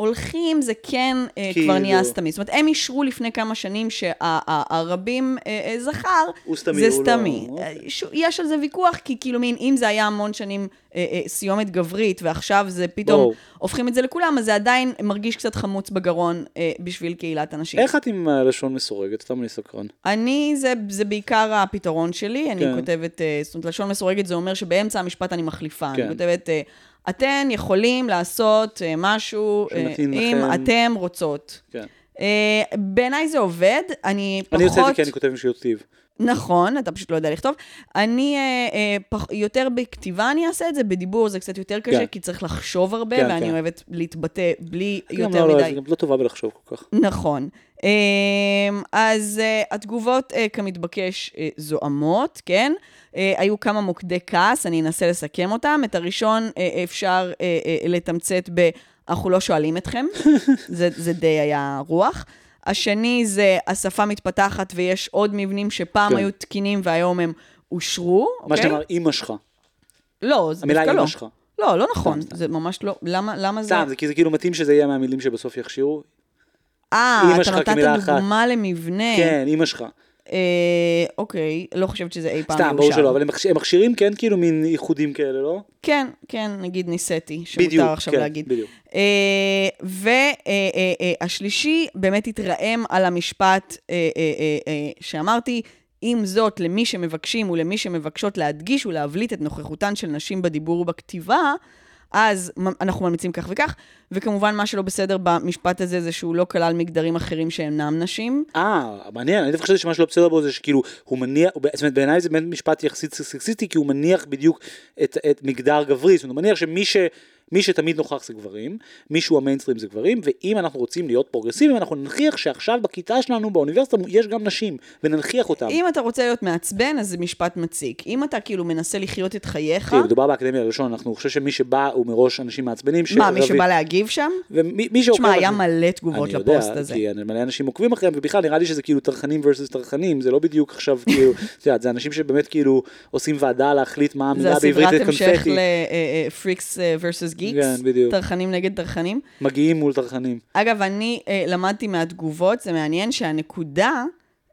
אה, אה, אה, אה, אה, הולכים, זה כן אה, כאילו. כבר נהיה סתמי. זאת אומרת, הם אישרו לפני כמה שנים שהרבים אה, זכר, הוא סתמי, זה לא- סתמי. אה, ש- יש על זה ויכוח, כי כאילו מין, אם זה היה המון שנים אה, אה, סיומת גברית, ועכשיו זה פתאום ברור. הופכים את זה לכולם, אז זה עדיין מרגיש קצת חמוץ בגרון אה, בשביל קהילת הנשים. איך את עם הלשון מסורגת? סתם אני סקרן. אני, זה, זה בעיקר הפתרון שלי, אני כן. כותבת, אה, זאת אומרת, לשון מסורגת זה אומר שבאמצע המשפט אני מחליפה. כן. אני כותבת, אה, אתן יכולים לעשות אה, משהו אה, אם לכם." אתם רוצות. כן. אה, בעיניי זה עובד, אני פחות... אני עושה את זה כי אני כותב עם שיעות טיב. נכון, אתה פשוט לא יודע לכתוב. אני אה, אה, פח, יותר בכתיבה אני אעשה את זה, בדיבור זה קצת יותר קשה, כן. כי צריך לחשוב הרבה, כן, ואני כן. אוהבת להתבטא בלי גם יותר לא, לא, מדי. את גם לא טובה בלחשוב כל כך. נכון. אמ, אז uh, התגובות, uh, כמתבקש, uh, זועמות, כן? Uh, היו כמה מוקדי כעס, אני אנסה לסכם אותם. את הראשון uh, אפשר uh, uh, לתמצת ב... אנחנו לא שואלים אתכם, זה, זה די היה רוח. השני זה השפה מתפתחת ויש עוד מבנים שפעם כן. היו תקינים והיום הם אושרו, מה אוקיי? שאתה אמר, אימא שלך. לא, זה המילה דווקא לא. אימא שלך. לא, לא נכון, סתם. זה ממש לא, למה, למה זה... סתם, זה כי זה כאילו מתאים שזה יהיה מהמילים שבסוף יכשירו. אה, אימא אתה שלך נתת כמילה אחת. דוגמה למבנה. כן, אימא שלך. אה, אוקיי, לא חושבת שזה אי פעם סתם, ברור יאושר. שלא, אבל הם מכשי- הם מכשירים כן כאילו מין ייחודים כאלה, לא? כן, כן, נגיד ניסיתי, בדיוק, שמותר עכשיו כן, להגיד. בדיוק. והשלישי באמת התרעם על המשפט אה, אה, אה, אה, שאמרתי, עם זאת, למי שמבקשים ולמי שמבקשות להדגיש ולהבליט את נוכחותן של נשים בדיבור ובכתיבה, אז אנחנו ממליצים כך וכך, וכמובן מה שלא בסדר במשפט הזה זה שהוא לא כלל מגדרים אחרים שאינם נשים. אה, מעניין, אני דווקא חשבתי שמה שלא בסדר בו זה שכאילו, הוא מניח, זאת אומרת בעיניי זה באמת משפט יחסית סקסיסטי, כי הוא מניח בדיוק את, את מגדר גברי, זאת אומרת, הוא מניח שמי ש... מי שתמיד נוכח זה גברים, מי שהוא המיינסטרים זה גברים, ואם אנחנו רוצים להיות פרוגרסיביים, אנחנו ננכיח שעכשיו בכיתה שלנו באוניברסיטה יש גם נשים, וננכיח אותם. אם אתה רוצה להיות מעצבן, אז זה משפט מציק. אם אתה כאילו מנסה לחיות את חייך, תראי, מדובר באקדמיה ללשון, אני חושב שמי שבא הוא מראש אנשים מעצבנים. מה, מי שבא להגיב שם? ומי מי שעוקב תשמע, היה מלא תגובות אני יודע, לפוסט הזה. כי מלא אנשים עוקבים אחריהם, ובכלל נראה לי שזה כאילו טרחנים versus טרחנים, זה לא בדיוק עכשיו כאילו, את יודעת, זה אנשים שבאמת כאילו עושים ועדה להחליט מה זה המילה בעברית הסדרת המשך לפריקס versus גיקס, כן, בדיוק. טרחנים נגד טרחנים. מגיעים מול טרחנים. אגב, אני אה, למדתי מהתגובות, זה מעניין שהנקודה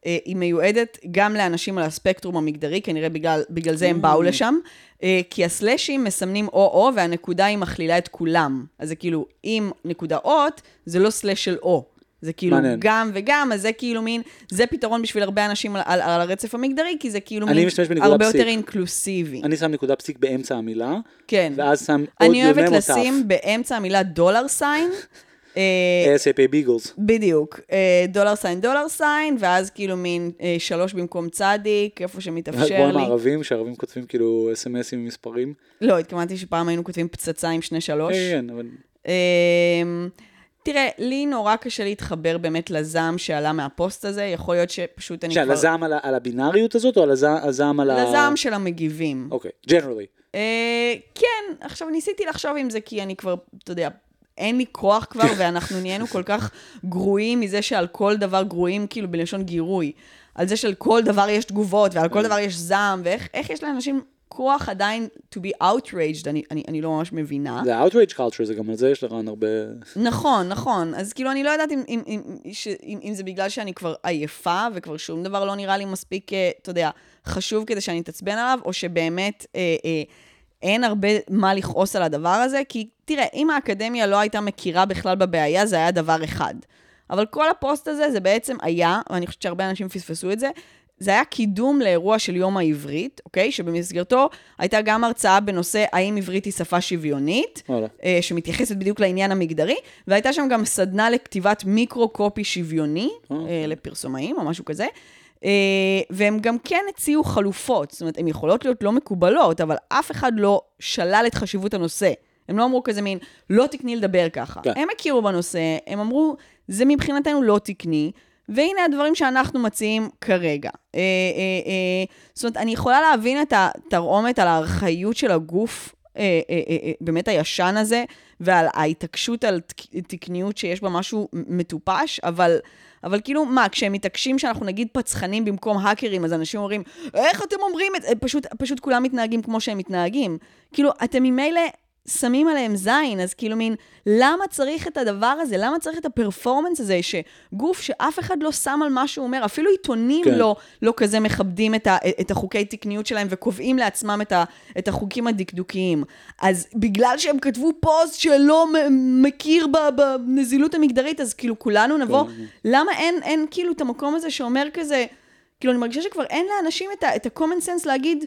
אה, היא מיועדת גם לאנשים על הספקטרום המגדרי, כנראה בגלל, בגלל זה הם Mm. באו לשם, אה, כי הסלאשים מסמנים או-או, והנקודה היא מכלילה את כולם. אז זה כאילו, אם נקודה אות, זה לא סלאש של או. זה כאילו מעניין. גם וגם, אז זה כאילו מין, זה פתרון בשביל הרבה אנשים על, על, על הרצף המגדרי, כי זה כאילו אני מין הרבה פסיק. יותר אינקלוסיבי. אני שם נקודה פסיק באמצע המילה, כן. ואז שם עוד אני אוהבת יונה מוטף. לשים באמצע המילה דולר סיין. ASAP ביגלס. בדיוק, אה, דולר סיין, דולר סיין, ואז כאילו מין אה, שלוש במקום צדיק, איפה שמתאפשר כמו לי. המערבים, שהערבים כותבים כאילו אס.אם.אסים עם מספרים. לא, התכוונתי שפעם היינו כותבים פצצה עם שני שלוש. כן, אבל... תראה, לי נורא קשה להתחבר באמת לזעם שעלה מהפוסט הזה, יכול להיות שפשוט אני כבר... הזעם על על הבינאריות הזאת, או על הזע- הזעם על ה... לזעם של המגיבים. אוקיי, ג'נרלי. אה, כן, עכשיו ניסיתי לחשוב עם זה, כי אני כבר, אתה יודע, אין לי כוח כבר, ואנחנו נהיינו כל כך גרועים מזה שעל כל דבר גרועים, כאילו בלשון גירוי. על זה שעל כל דבר יש תגובות, ועל כל דבר יש זעם, ואיך איך יש לאנשים הכוח עדיין to be outraged, אני, אני, אני לא ממש מבינה. זה ה-outrage culture, זה גם על זה יש לרן הרבה... נכון, נכון. אז כאילו, אני לא יודעת אם, אם, אם, ש, אם, אם זה בגלל שאני כבר עייפה, וכבר שום דבר לא נראה לי מספיק, אה, אתה יודע, חשוב כדי שאני אתעצבן עליו, או שבאמת אה, אה, אין הרבה מה לכעוס על הדבר הזה, כי תראה, אם האקדמיה לא הייתה מכירה בכלל בבעיה, זה היה דבר אחד. אבל כל הפוסט הזה, זה בעצם היה, ואני חושבת שהרבה אנשים פספסו את זה, זה היה קידום לאירוע של יום העברית, אוקיי? שבמסגרתו הייתה גם הרצאה בנושא האם עברית היא שפה שוויונית. אה, שמתייחסת בדיוק לעניין המגדרי, והייתה שם גם סדנה לכתיבת מיקרו-קופי שוויוני, אוקיי. אה, לפרסומאים או משהו כזה. אה, והם גם כן הציעו חלופות, זאת אומרת, הן יכולות להיות לא מקובלות, אבל אף אחד לא שלל את חשיבות הנושא. הם לא אמרו כזה מין, לא תקני לדבר ככה. כן. הם הכירו בנושא, הם אמרו, זה מבחינתנו לא תקני, והנה הדברים שאנחנו מציעים כרגע. אה, אה, אה, זאת אומרת, אני יכולה להבין את התרעומת על הארכאיות של הגוף, אה, אה, אה, אה, באמת הישן הזה, ועל ההתעקשות על תק- תקניות שיש בה משהו מטופש, אבל... אבל כאילו, מה, כשהם מתעקשים שאנחנו נגיד פצחנים במקום האקרים, אז אנשים אומרים, איך אתם אומרים את זה? פשוט, פשוט כולם מתנהגים כמו שהם מתנהגים. כאילו, אתם ממילא שמים עליהם זין, אז כאילו מין, למה צריך את הדבר הזה? למה צריך את הפרפורמנס הזה, שגוף שאף אחד לא שם על מה שהוא אומר, אפילו עיתונים כן. כן. לא, לא כזה מכבדים את, ה, את החוקי תקניות שלהם וקובעים לעצמם את, ה, את החוקים הדקדוקיים. אז בגלל שהם כתבו פוסט שלא מכיר בנזילות המגדרית, אז כאילו כולנו נבוא, כן. למה אין, אין כאילו את המקום הזה שאומר כזה, כאילו אני מרגישה שכבר אין לאנשים את ה-common sense להגיד,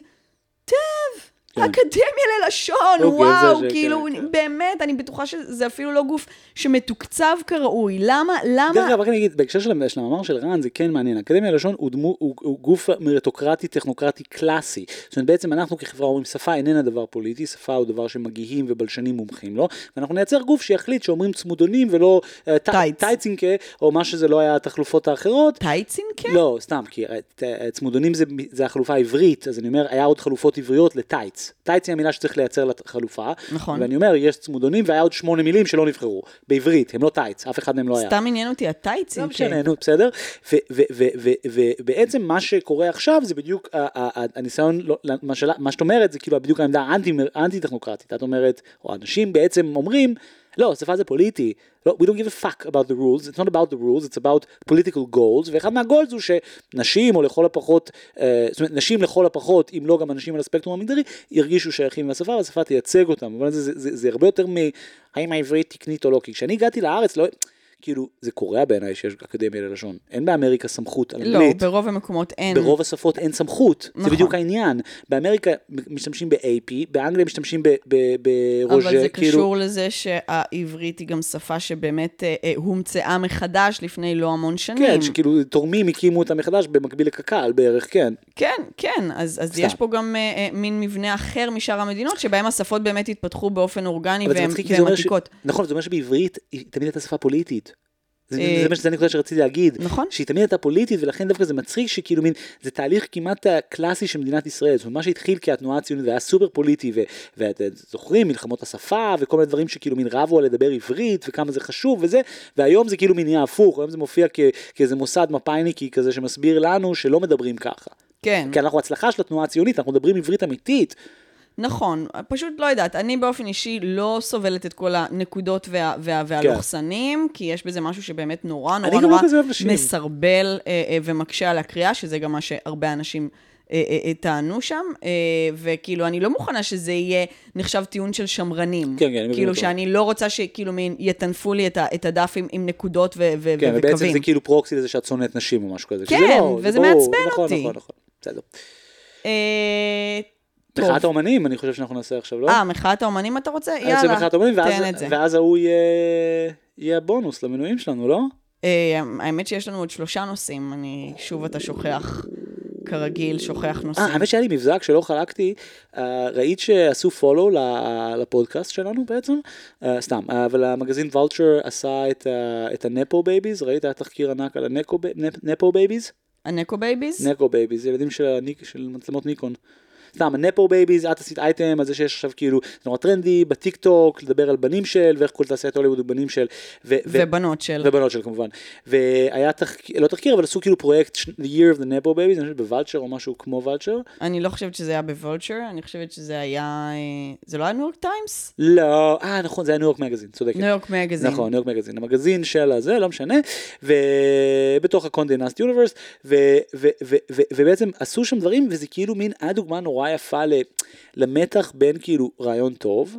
טוב, כן. אקדמיה ללשון, אוקיי, וואו, זה- כאילו, כן, כן. באמת, אני בטוחה שזה אפילו לא גוף שמתוקצב כראוי. למה, למה... דרך אגב, רק אני אגיד, בהקשר של של המאמר של רן, זה כן מעניין. האקדמיה ללשון הוא, דמו, הוא, הוא גוף מריטוקרטי, טכנוקרטי קלאסי. זאת אומרת, בעצם אנחנו כחברה אומרים, שפה איננה דבר פוליטי, שפה הוא דבר שמגיהים ובלשנים מומחים לו, ואנחנו נייצר גוף שיחליט שאומרים צמודונים ולא אה, טייץ. טייצינקה, או מה שזה לא היה התחלופות האחרות. טייצינקה? לא, סתם, כי אה, אה, צמודונים זה, זה החלופה העברית, אז אני אומר, היה עוד חלופות עבריות לטייץ. טייץ היא המילה שצריך לייצר לחלופה. נכון. ואני אומר, יש צמודונים והיה עוד שמונה מילים שלא נבחרו. בעברית, הם לא טייץ, אף אחד מהם לא היה. סתם עניין אותי הטייצינקה. לא משנה, נו, בסדר? ובעצם מה שקורה עכשיו זה בדיוק הניסיון, לא- מה שאת אומרת זה כאילו בדיוק העמדה האנטי- האנטי-טכנוקרטית. את אומרת, או אנשים בעצם אומרים, לא, שפה זה פוליטי. לא, we don't give a fuck about the rules, it's not about the rules, it's about political goals, ואחד מהגולס הוא שנשים, או לכל הפחות, אה, זאת אומרת, נשים לכל הפחות, אם לא גם אנשים על הספקטרום המגדרי, ירגישו שייכים לשפה, והשפה תייצג אותם. הזה זה, זה, זה הרבה יותר מהאם העברית תקנית או לא, כי כשאני הגעתי לארץ, לא... כאילו, זה קורע בעיניי שיש אקדמיה ללשון. אין באמריקה סמכות לא, אנגלית. ברוב המקומות אין. ברוב השפות אין סמכות, זה נכון. בדיוק העניין. באמריקה משתמשים ב-AP, באנגליה משתמשים ברוז'ה, אבל זה כאילו... קשור לזה שהעברית היא גם שפה שבאמת אה, אה, הומצאה מחדש לפני לא המון שנים. כן, שכאילו תורמים הקימו אותה מחדש במקביל לקק"ל בערך, כן. כן, כן, אז, אז סתם. יש פה גם אה, אה, מין מבנה אחר משאר המדינות, שבהם השפות באמת התפתחו באופן אורגני זה והן זה אומר ש... עתיקות. נכון, זה אומר שבעברית היא תמיד הייתה שפה פוליטית. זה, הנקודה שרציתי להגיד. נכון. שהיא תמיד הייתה פוליטית, ולכן דווקא זה מצחיק שכאילו מין, זה תהליך כמעט קלאסי של מדינת ישראל. זאת אומרת, מה שהתחיל כהתנועה הציונית והיה סופר פוליטי, ואתם זוכרים, מלחמות השפה, וכל מיני דברים שכאילו מין רבו על לדבר עברית, וכמה זה חשוב וזה, והיום זה כאילו מין נהיה הפוך, היום זה מופיע כאיזה מוסד מפאיניקי כזה שמסביר לנו שלא מדברים ככה. כן, כי אנחנו הצלחה של התנועה הציונית, אנחנו מדברים עברית אמיתית. נכון. פשוט לא יודעת, אני באופן אישי לא סובלת את כל הנקודות וה, וה, והלוחסנים, כי יש בזה משהו שבאמת נורא נורא לא נורא נשים. מסרבל אה, אה, ומקשה על הקריאה, שזה גם מה שהרבה אנשים... אה, אה, אה, טענו שם, וכאילו, אני לא מוכנה שזה יהיה נחשב טיעון של שמרנים. כן, כן, אני כאילו, אותו. שאני לא רוצה שכאילו מין יטנפו לי את, ה, את הדף עם, עם נקודות ו, ו, כן, ו- ובעצם וקווים. זה כאילו פרוקסי לזה שאת שונאת נשים או משהו כזה. כן, לא, וזה מעצבן נכון, אותי. נכון, נכון, בסדר. אה, טוב. מחאת האומנים, אני חושב שאנחנו נעשה עכשיו, לא? אה, מחאת האומנים אתה רוצה? רוצה יאללה, מחאת האומנים, ואז- תן את זה. ואז ההוא יהיה- יהיה הבונוס למנויים שלנו, לא? אה, האמת שיש לנו עוד שלושה נושאים, אני, שוב אתה שוכח, כרגיל, שוכח נושאים. אה, האמת שהיה לי מבזק שלא חלקתי, אה, ראית שעשו פולו לפודקאסט שלנו בעצם? אה, סתם, אה, אבל המגזין Vulture עשה את ה nepo babies, ראית? היה תחקיר ענק על ה nepo babies? ה Niko babies? Niko babies, ילדים של מצלמות ניקון. סתם, nepo babies, את עשית אייטם על זה שיש עכשיו כאילו, זה נורא טרנדי, בטיק טוק, לדבר על בנים של, ואיך כל תעשיית הוליווד הוא בנים של. ו- ובנות של. ובנות של כמובן. והיה תחקיר, לא תחקיר, אבל עשו כאילו פרויקט The Year of the Nepo Babies, אני חושב ב Vulture או משהו כמו Vulture. אני לא חושבת שזה היה ב Vulture, אני חושבת שזה היה... אה, זה לא היה New York Times? לא, אה נכון, זה היה ניו יורק מגזין, צודקת. ניו יורק מגזין. נכון, ניו יורק מגזין, המגזין של הזה, לא משנה, ובתוך הקונדה נאסט יוניברס, ובעצם עשו שם דברים, וזה כאילו מין, היה דוגמה נורא יפה ל- למתח בין כאילו רעיון טוב,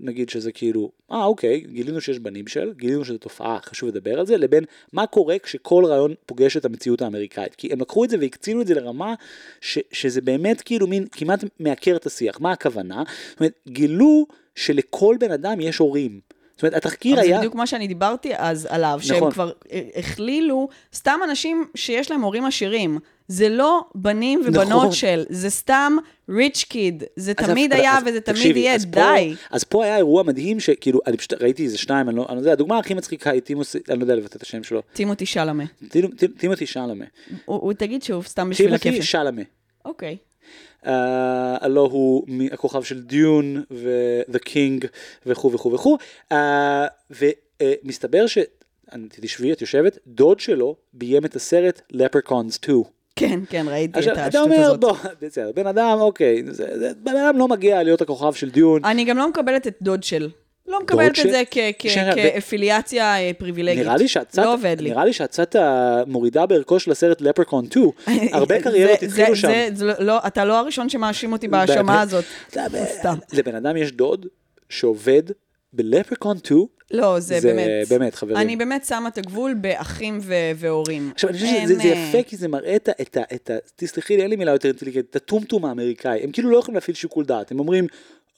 נגיד שזה כאילו, אה אוקיי, גילינו שיש בנים של, גילינו שזו תופעה, חשוב לדבר על זה, לבין מה קורה כשכל רעיון פוגש את המציאות האמריקאית. כי הם לקחו את זה והקצינו את זה לרמה ש, שזה באמת כאילו מין כמעט מעקר את השיח. מה הכוונה? זאת אומרת, גילו שלכל בן אדם יש הורים. זאת אומרת, התחקיר אבל זה היה... בדיוק מה שאני דיברתי אז עליו, שהם נכון. כבר אה, הכלילו סתם אנשים שיש להם הורים עשירים. זה לא בנים ובנות נכון. של, זה סתם ריץ' קיד. זה תמיד היה אז וזה תמיד תקשיבי, יהיה, אז פה- די. אז פה היה אירוע מדהים שכאילו, אני פשוט ראיתי איזה שניים, אני לא אני לא יודע, הדוגמה הכי מצחיקה היא טימוס, אני לא יודע לבטא את השם שלו, טימותי שלמה. טימ- טימ- טימותי שלמה. הוא הוא תגיד שוב, סתם בשביל טימותי הכיף. שלמה. אוקיי. אה, הלא הוא הכוכב של דיון ו-The King וכו' וכו' וכו', אה, ומסתבר ש... אני- תשבי, את יושבת, דוד שלו ביים את הסרט לפרקונס 2. כן, כן, ראיתי את עכשיו, אתה השטות אומר, הזאת. בוא, בסדר, בן אדם, אוקיי, זה- זה- בן אדם לא מגיע להיות הכוכב של דיון. אני גם לא מקבלת את דוד של. לא מקבלת? את זה כאפיליאציה אה, פריבילגית. נראה לי קצת, לא עובד לי. נראה לי אה, מורידה בערכו של הסרט לפרקון 2. הרבה זה- קריירות זה- התחילו שם. זה- זה לא- אתה לא הראשון שמאשים אותי בהאשמה הזאת. סתם. לבן אדם יש דוד שעובד בלפרקון 2. לא, זה באמת. באמת, חברים. אני באמת שמה את הגבול באחים ו- והורים. עכשיו, אני חושב שזה זה אה, יפה, כי זה מראה את ה... את ה- את ה- תסלחי לי, אין לי מילה יותר אינטליגנטית, את הטומטום האמריקאי. הם כאילו לא יכולים להפעיל שיקול דעת. הם אומרים,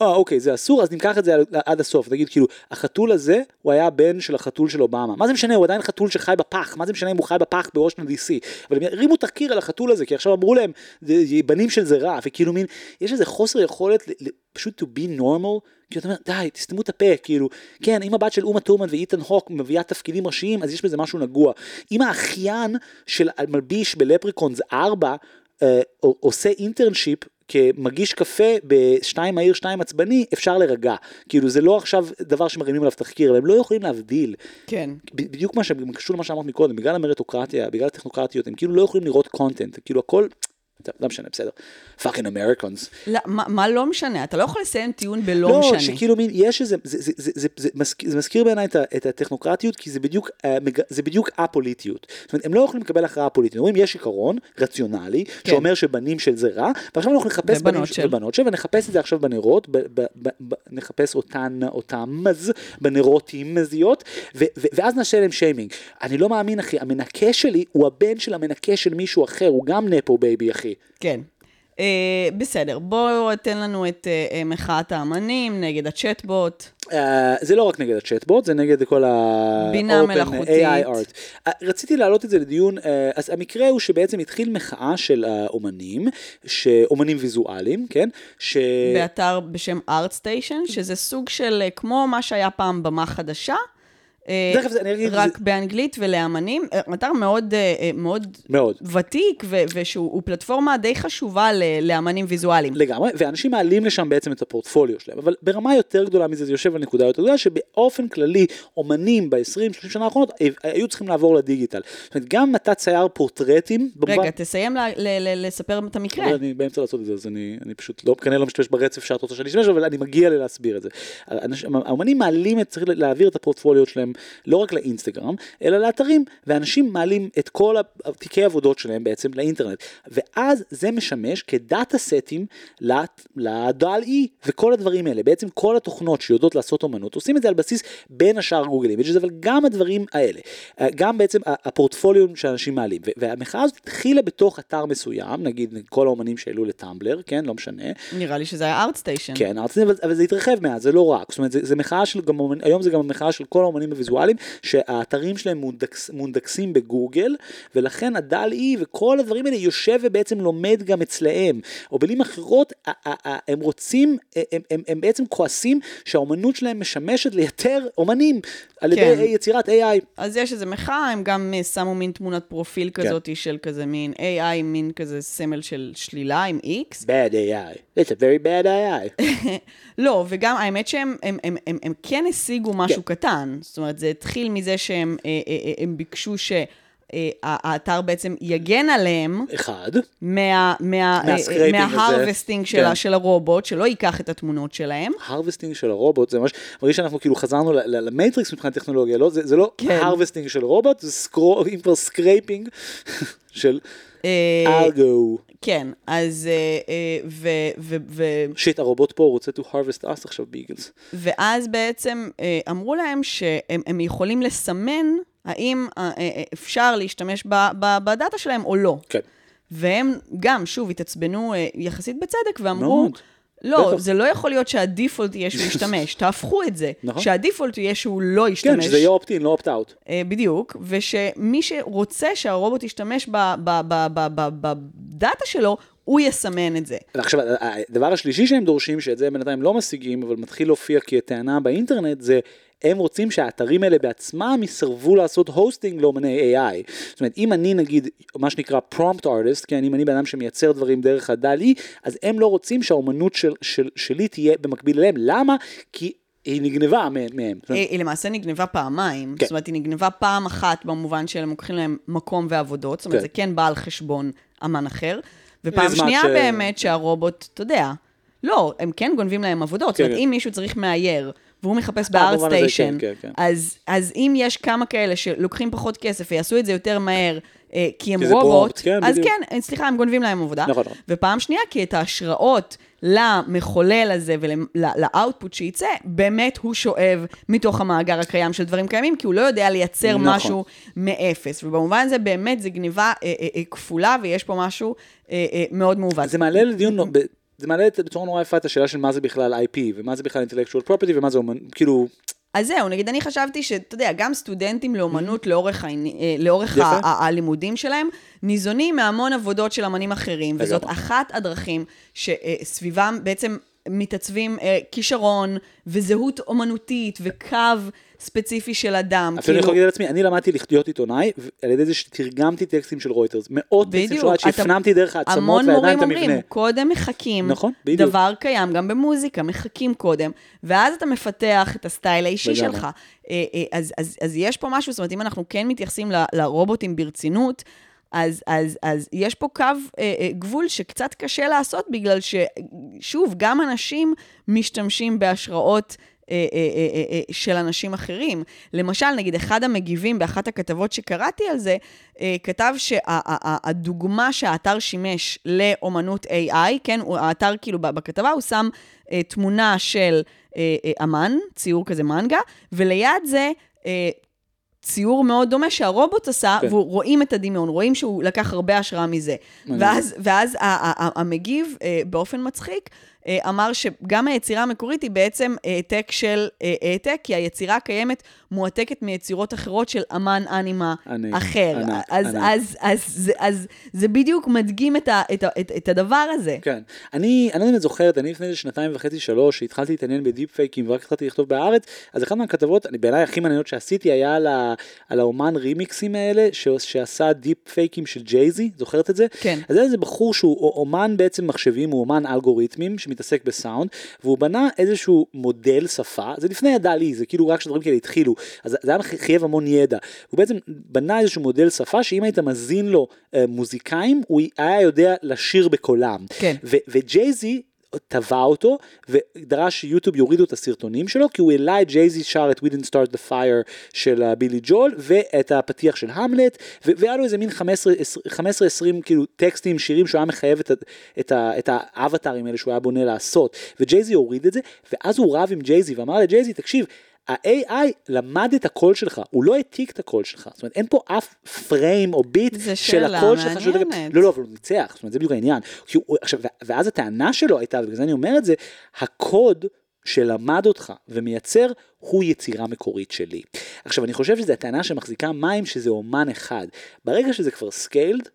אה, אוקיי, זה אסור, אז ניקח את זה עד- הסוף. נגיד, כאילו, החתול הזה, הוא היה הבן של החתול של אובמה. מה זה משנה, הוא עדיין חתול שחי בפח. מה זה משנה אם הוא חי בפח בוושינגטון די.סי. אבל הם הרימו תחקיר על החתול הזה, כי עכשיו אמרו להם, "זה- בנים של זה רע, וכאילו מין, יש איזה חוסר יכולת פשוט to be normal. כאילו אתה אומר, די, תסתמו את הפה, כאילו, כן, אם הבת של אומה תורמן ואיתן הוק מביאה תפקידים ראשיים, אז יש בזה משהו נגוע. אם האחיין של מלביש בלפריקונס 4 אה, עושה אינטרנשיפ כמגיש קפה בשתיים מהיר שתיים עצבני, אפשר להירגע. כאילו זה לא עכשיו דבר שמרימים עליו תחקיר, אבל הם לא יכולים להבדיל. כן. בדיוק מה שקשור למה שאמרת מקודם, בגלל המריטוקרטיה, בגלל הטכנוקרטיות, הם כאילו לא יכולים לראות context, כאילו הכל, לא משנה, בסדר. fucking אמריקונס. לא, מה מה לא משנה? אתה לא יכול לסיים טיעון בלא לא, משנה. שכאילו מין, יש איזה, זה, זה, זה, זה, זה, מזכיר, זה מזכיר בעיניי את, הטכנוקרטיות, כי זה בדיוק, אה, זה בדיוק א-פוליטיות. זאת אומרת, הם לא יכולים לקבל הכרעה פוליטית. הם אומרים, יש עיקרון רציונלי, כן. שאומר שבנים של זה רע, ועכשיו אנחנו נחפש בנים של. ובנות של, ונחפש את זה עכשיו בנרות, ב, ב, ב, ב, נחפש אותן, אותם, אז, בנרות ו, מזיות, ו, ו, ואז נעשה להם שיימינג. אני לא מאמין, אחי, המנקה שלי הוא הבן של המנקה של מישהו אחר, הוא גם nepo baby, אחי. כן. אה, בסדר, בוא תן לנו את אה, מחאת האמנים נגד הצ'טבוט. אה, זה לא רק נגד הצ'טבוט, זה נגד כל ה... בינה מלאכותית. AI art. אה, רציתי להעלות את זה לדיון, אה, אז המקרה הוא שבעצם התחיל מחאה של האומנים, אומנים ויזואליים, כן? ש... באתר בשם ArtStation, שזה סוג של, כמו מה שהיה פעם במה חדשה, אגיד, רק באנגלית ולאמנים. Uh, אתר מאוד, uh, מאוד מאוד. ותיק, ו- ושהוא הוא פלטפורמה די חשובה ל- לאמנים ויזואליים. לגמרי, ואנשים מעלים לשם בעצם את הפורטפוליו שלהם, אבל ברמה יותר גדולה מזה, זה יושב על נקודה יותר גדולה, שבאופן כללי, אומנים ב-20-30 שנה האחרונות אה, היו צריכים לעבור לדיגיטל. זאת אומרת, גם אתה צייר פורטרטים, רגע, תסיים ל- ל- ל- לספר את המקרה. אני באמצע לעשות את זה, אז אני, אני פשוט לא, כנראה לא משתמש ברצף שאת רוצה שאני אשתמש, אבל אני מגיע ללהסביר את זה. האנשים- האמנים מעלים, את, צריך להעביר את הפורטפוליו שלהם לא רק לאינסטגרם, אלא לאתרים, ואנשים מעלים את כל תיקי עבודות שלהם בעצם לאינטרנט, ואז זה משמש כ data סטים ל DALL-E, וכל הדברים האלה, בעצם כל התוכנות שיודעות לעשות אומנות, עושים את זה על בסיס בין השאר Google Images, אבל גם הדברים האלה, אה, גם בעצם הפורטפוליו שאנשים מעלים, והמחאה הזאת התחילה בתוך אתר מסוים, נגיד כל האומנים שהעלו לטמבלר, כן, לא משנה, נראה לי שזה היה ArtStation. כן, ארצי, אבל, אבל זה התרחב מאז, זה לא רק, זאת אומרת, זה, זה מחאה של גם, היום זה גם מחאה של כל האומנים ויזואליים, שהאתרים שלהם מונדקס, מונדקסים בגוגל, ולכן הדל-אי וכל הדברים האלה יושב ובעצם לומד גם אצלהם. או במילים אחרות, הם רוצים, הם, הם, הם בעצם כועסים שהאומנות שלהם משמשת לייתר אומנים על ידי כן. יצירת AI. אז יש איזה מחאה, הם גם אה, שמו מין תמונת פרופיל כן. כזאת של כזה מין AI, מין כזה סמל של שלילה עם X. bad AI. It's a very bad AI. לא, וגם האמת שהם הם, הם, הם, הם כן השיגו משהו כן. קטן. זאת אומרת, זה התחיל מזה שהם אה, אה, אה, הם ביקשו שהאתר בעצם יגן עליהם אחד. מה, מה, הזה. מההרווסטינג של, כן. של הרובוט, שלא ייקח את התמונות שלהם. הרווסטינג של הרובוט זה ממש מרגיש שאנחנו כאילו חזרנו למטריקס מבחינת טכנולוגיה לא זה, זה לא כן. הרווסטינג של רובוט זה סקרו אם כבר סקרייפינג של ארגו כן, אז... אה, אה, ו... ו, ו שיט הרובוט פה רוצה to harvest us עכשיו ביגלס. ואז בעצם אה, אמרו להם שהם הם יכולים לסמן האם אה, אה, אפשר להשתמש בדאטה שלהם או לא. כן. והם גם, שוב, התעצבנו אה, יחסית בצדק ואמרו, מאוד. לא. זה לא יכול להיות שה default יהיה שהוא ישתמש, תהפכו את זה. נכון. שה default יהיה שהוא לא כן ישתמש. שזה יהיה opt-in לא opt-out. אה, בדיוק, ושמי שרוצה שהרובוט ישתמש ב data שלו, הוא יסמן את זה. עכשיו הדבר השלישי שהם דורשים שאת זה בינתיים לא משיגים אבל מתחיל להופיע כטענה באינטרנט זה הם רוצים שהאתרים האלה בעצמם יסרבו לעשות hosting לאומני AI. זאת אומרת אם אני נגיד מה שנקרא prompt artist כן אם אני בן אדם שמייצר דברים דרך הדלי אז הם לא רוצים שהאומנות של, של, שלי תהיה במקביל אליהם למה כי היא נגנבה מהם. זאת אומרת, היא היא למעשה נגנבה פעמיים. כן. זאת אומרת, היא נגנבה פעם אחת במובן שהם לוקחים להם מקום ועבודות, זאת אומרת, כן. זה כן בא על חשבון אמן אחר. ופעם שנייה ש- באמת שהרובוט, אתה יודע, לא, הם כן גונבים להם עבודות. זאת כן, אומרת, כן. אם מישהו צריך מאייר, והוא מחפש אה, בארט סטיישן, כן, כן, כן. אז אז אם יש כמה כאלה שלוקחים פחות כסף ויעשו את זה יותר מהר, אה, כי הם כי רובוט, פרומפט, כן, אז בדיוק. כן, אה, סליחה, הם גונבים להם עבודה. נכון, נכון. ופעם שנייה, כי את ההשראות למחולל הזה ולאוטפוט שייצא, באמת הוא שואב מתוך המאגר הקיים של דברים קיימים, כי הוא לא יודע לייצר נכון. משהו מאפס. ובמובן הזה באמת זה גניבה אה, אה, אה, כפולה, ויש פה משהו אה, אה, מאוד מעוות. זה מעלה לדיון, זה מעלה בצורה נורא יפה את השאלה של מה זה בכלל IP ומה זה בכלל intellectual property ומה זה אומן, כאילו, אז זהו, נגיד, אני חשבתי שאתה יודע, גם סטודנטים לאומנות לאורך, העני- אה, לאורך Mm-hmm. ה- ה- הלימודים שלהם, ניזונים מהמון עבודות של אמנים אחרים, וזאת. אחת הדרכים שסביבם בעצם מתעצבים אה, כישרון וזהות אומנותית וקו ספציפי של אדם. אפילו אני יכול להגיד על עצמי, אני למדתי להיות עיתונאי על ידי זה שתרגמתי טקסטים של רויטרס, מאות טקסטים של בדיוק, רויטרס אתה- שהפנמתי דרך העצמות המון והידיים מורים את אומרים, המבנה. קודם מחכים, נכון, בדיוק. דבר קיים גם במוזיקה, מחכים קודם, ואז אתה מפתח את הסטייל האישי. שלך. אה, אה, אז, אז, אז יש פה משהו, זאת אומרת, אם אנחנו כן מתייחסים ל- לרובוטים ברצינות, אז, אז, אז יש פה קו אה, אה, גבול שקצת קשה לעשות, בגלל ששוב, גם אנשים משתמשים בהשראות. אה, אה, אה, של אנשים אחרים. למשל, נגיד, אחד המגיבים באחת הכתבות שקראתי על זה, כתב שהדוגמה שהאתר שימש לאומנות AI, כן, האתר כאילו בכתבה, הוא שם תמונה של אמן, ציור כזה מנגה, וליד זה ציור מאוד דומה שהרובוט עשה, כן. ורואים את הדמיון, רואים שהוא לקח הרבה השראה מזה. ואז, ואז המגיב, באופן מצחיק, אמר שגם היצירה המקורית היא בעצם העתק של אה, העתק, כי היצירה הקיימת מועתקת מיצירות אחרות של אמן אנימה ענק, אחר. ענק, אז, ענק. אז, אז, זה- אז זה בדיוק מדגים את, ה, את, ה, את, את הדבר הזה. כן, אני, אני לא את זוכרת, אני לפני שנתיים וחצי שלוש, שהתחלתי להתעניין בדיפ פייקים ורק התחלתי לכתוב בארץ, אז אחת מהכתבות, אני בעיניי הכי מעניינות שעשיתי היה על, ה, על האומן רימיקסים האלה, ש, שעשה deep fakeים של ג'ייזי, זוכרת את זה? כן. אז זה איזה בחור שהוא אומן בעצם מחשבים, הוא אומן אלגוריתמים שמתעסק בסאונד, והוא בנה איזשהו מודל שפה, זה לפני ה DALL-E, זה כאילו רק כשדברים כאלה התחילו, אז זה היה חייב המון ידע. הוא בעצם בנה איזשהו מודל שפה שאם היית מזין לו אה, מוזיקאים, הוא היה יודע לשיר בקולם. כן. וג'ייזי תבע אותו ודרש שיוטיוב יורידו את הסרטונים שלו כי הוא העלה את ג'ייזי שר את We Didn't Start the Fire של אה, בילי ג'ואל ואת הפתיח של המלט והיה לו איזה מין 15-20 כאילו טקסטים שירים שהוא היה מחייב את, את, את האווטרים האלה שהוא היה בונה לעשות. וג'ייזי הוריד את זה ואז הוא רב עם ג'ייזי ואמר לג'ייזי תקשיב ה-AI למד את הקול שלך, הוא לא העתיק את הקול שלך, זאת אומרת אין פה אף frame או ביט זה של שאלה הקול שלך, שהוא- מעניינת. לא לא אבל הוא ניצח, זאת אומרת זה בדיוק העניין, הוא, עכשיו, ואז הטענה שלו הייתה, ובגלל זה אני אומר את זה, הקוד שלמד אותך ומייצר, הוא יצירה מקורית שלי. עכשיו, אני חושב שזו הטענה שמחזיקה מים, שזה אומן אחד. ברגע שזה כבר scaled,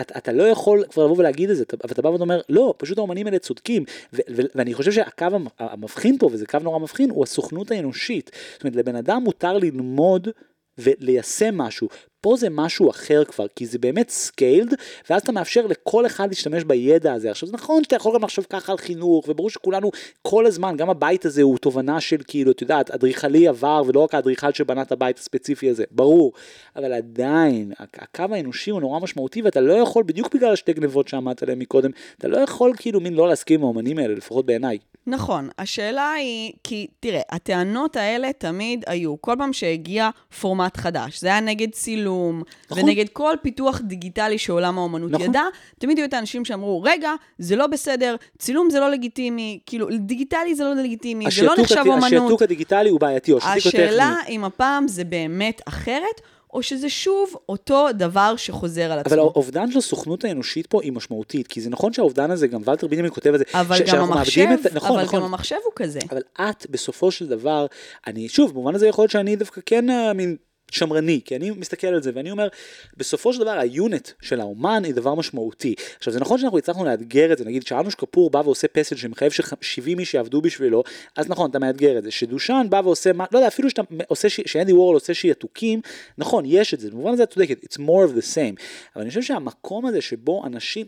אתה, אתה לא יכול כבר לבוא ולהגיד את זה, אבל אתה בא ואומר, לא, פשוט האומנים האלה צודקים, ו- ו- ואני חושב שהקו המ- המבחין פה, וזה קו נורא מבחין, הוא הסוכנות האנושית. זאת אומרת, לבן אדם מותר ללמוד וליישם משהו. פה זה משהו אחר כבר, כי זה באמת scaled, ואז אתה מאפשר לכל אחד להשתמש בידע הזה. עכשיו, זה נכון שאתה יכול גם לחשוב ככה על חינוך, וברור שכולנו כל הזמן, גם הבית הזה הוא תובנה של כאילו, את יודעת, אדריכלי עבר, ולא רק האדריכל שבנה את הבית הספציפי הזה, ברור. אבל עדיין, הקו האנושי הוא נורא משמעותי, ואתה לא יכול, בדיוק בגלל השתי רגליים שעמדת עליהן מקודם, אתה לא יכול כאילו מין לא להסכים עם האומנים האלה, לפחות בעיניי. נכון, השאלה היא, כי תראה, הטענות האלה תמיד היו, כל פעם שהגיע פורמט חדש, זה היה נגד צילום, נכון. ונגד כל פיתוח דיגיטלי שעולם האומנות נכון. ידע, תמיד היו את האנשים שאמרו, רגע, זה לא בסדר, צילום זה לא לגיטימי, כאילו, דיגיטלי זה לא לגיטימי, זה לא נחשב הט- אומנות. השעתוק הדיגיטלי הוא בעייתי, או השעתוק הטכני. השאלה אם הפעם זה באמת אחרת, או שזה שוב אותו דבר שחוזר על עצמו. אבל האובדן של הסוכנות האנושית פה היא משמעותית, כי זה נכון שהאובדן הזה, גם ולטר בנימין כותב על זה, אבל ש- גם המחשב, את, נכון, אבל נכון, גם המחשב הוא כזה. אבל את בסופו של דבר, אני שוב, במובן הזה יכול להיות שאני דווקא כן אה, מין שמרני, כי אני מסתכל על זה ואני אומר, בסופו של דבר היונט של האומן היא דבר משמעותי. עכשיו זה נכון שאנחנו הצלחנו לאתגר את זה, נגיד שאנוש כפור בא ועושה פסל שמחייב ש-70 איש יעבדו בשבילו, אז נכון, אתה מאתגר את זה. שדושן בא ועושה, מה- לא יודע, אפילו שאתה עושה, ש- שאנדי וורל עושה שיתוקים, נכון, יש את זה, במובן הזה את צודקת, it's more of the same. אבל אני חושב שהמקום הזה שבו אנשים,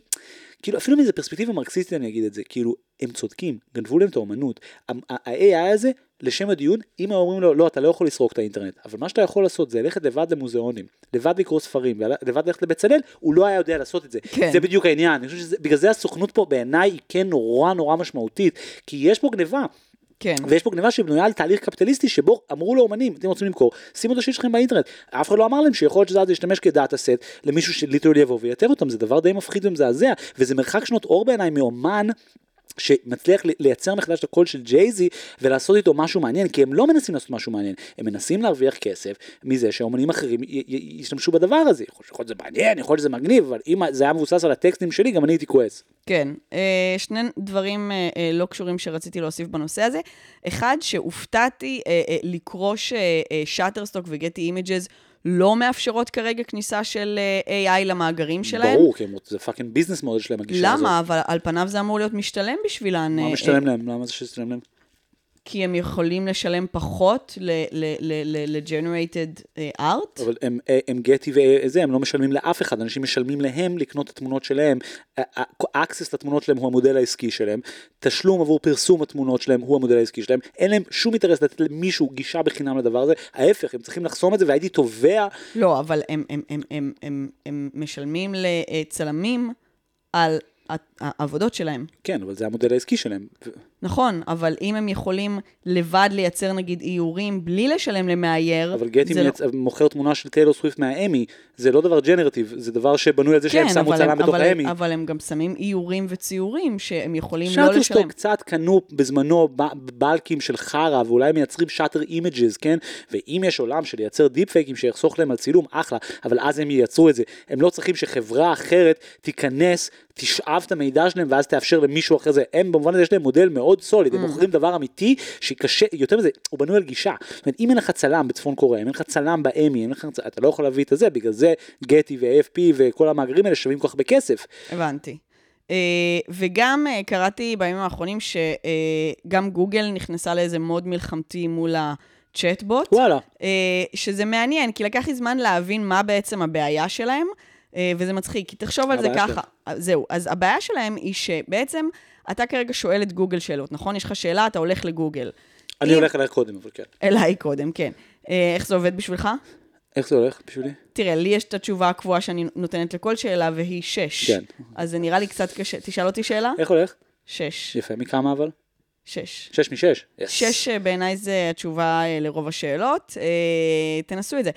כאילו אפילו מאיזה פרספקטיבה מרקסיסטית אני אגיד את זה, כאילו הם צודקים, גנבו להם את האומנות. ה-AI הזה, לשם הדיון, אם הם אומרים לו, לא, אתה לא יכול לסרוק את האינטרנט, אבל מה שאתה יכול לעשות זה ללכת לבד למוזיאונים, לבד לקרוא ספרים, לבד ללכת לבצלאל, הוא לא היה יודע לעשות את זה. כן. זה בדיוק העניין, אני חושב שבגלל זה הסוכנות פה בעיניי היא כן נורא נורא משמעותית, כי יש פה גניבה. כן. ויש פה גניבה שבנויה על תהליך קפיטליסטי שבו אמרו לאומנים, אתם רוצים למכור, שימו את השיר שלכם באינטרנט. אף אחד לא אמר להם שיכול להיות שזה אז ישתמש כדאטה סט למישהו שליטרלי יבוא ויתר אותם, זה דבר די מפחיד ומזעזע, וזה מרחק שנות אור בעיניי מאומן. שמצליח לי- לייצר מחדש את הקול של ג'ייזי ולעשות איתו משהו מעניין, כי הם לא מנסים לעשות משהו מעניין, הם מנסים להרוויח כסף מזה שאומנים אחרים י- י- ישתמשו בדבר הזה. יכול להיות שזה מעניין, יכול להיות שזה מגניב, אבל אם זה היה מבוסס על הטקסטים שלי, גם אני הייתי כועס. כן, אה, שני דברים אה, אה, לא קשורים שרציתי להוסיף בנושא הזה. אחד, שהופתעתי לקרוא ששאטרסטוק וגטי אימג'ז לא מאפשרות כרגע כניסה של אה, AI למאגרים שלהם. ברור, כי זה fucking business model שלהם הגישה הזאת. למה? אבל על פניו זה אמור להיות משתלם בשבילן. מה אה, משתלם להם? למה זה שמשתלם להם? כי הם יכולים לשלם פחות ל-generated אה, art. אבל הם, הם גטי וזה, הם לא משלמים לאף אחד, אנשים משלמים להם לקנות את התמונות שלהם, ה access לתמונות שלהם הוא המודל העסקי שלהם, תשלום עבור פרסום התמונות שלהם הוא המודל העסקי שלהם, אין להם שום אינטרס לתת למישהו גישה בחינם לדבר הזה, ההפך, הם צריכים לחסום את זה והייתי תובע, לא, אבל הם, הם, הם, הם, הם, הם משלמים לצלמים על העבודות שלהם. כן, אבל זה המודל העסקי שלהם. נכון, אבל אם הם יכולים לבד לייצר נגיד איורים בלי לשלם למאייר, אבל גטי לא- מייצ... מוכר תמונה של טיילור סוויפט מהאמי, זה לא דבר ג'נרטיב, זה דבר שבנוי על זה שהם כן, שמו אבל, צלם בתוך האמי. אבל הם גם שמים איורים וציורים שהם יכולים לא לשלם. שטרסטוק קצת קנו בזמנו בלקים של חרא ואולי מייצרים שאטר אימג'ז כן ואם יש עולם של לייצר דיפ פייקים שיחסוך להם על צילום אחלה אבל אז הם ייצרו את זה הם לא צריכים שחברה אחרת תיכנס תשאב את המידע שלהם ואז תאפשר למישהו אחר זה הם במובן הזה יש להם מודל מאוד סוליד Mm. הם מוכרים דבר אמיתי שקשה יותר מזה הוא בנוי על גישה זאת אומרת אם אין לך צלם בצפון קוריאה אם אין לך צלם באמי אין לך אתה לא יכול להביא את זה בגלל זה גטי ו-AFP וכל המאגרים האלה שווים כל כך בכסף הבנתי. Uh, וגם uh, קראתי בימים האחרונים שגם גוגל נכנסה לאיזה מוד מלחמתי מול הצ'טבוט. וואלה uh, שזה מעניין, כי לקח לי זמן להבין מה בעצם הבעיה שלהם, וזה מצחיק, כי תחשוב על זה ככה. זהו, אז הבעיה שלהם היא שבעצם אתה כרגע שואל את גוגל שאלות, נכון? יש לך שאלה, אתה הולך לגוגל. אני אם- הולך אלייך קודם אבל כן אליי קודם, כן. Uh, איך זה עובד בשבילך? איך זה הולך בשבילי? תראה, לי יש את התשובה הקבועה שאני נותנת לכל שאלה, והיא שש. כן. אז זה נראה לי קצת קשה. תשאל אותי שאלה? איך הולך? שש. יפה, מכמה אבל? שש. שש משש. Yes. שש אה, בעיניי זה התשובה אה, לרוב השאלות. אה, תנסו את זה.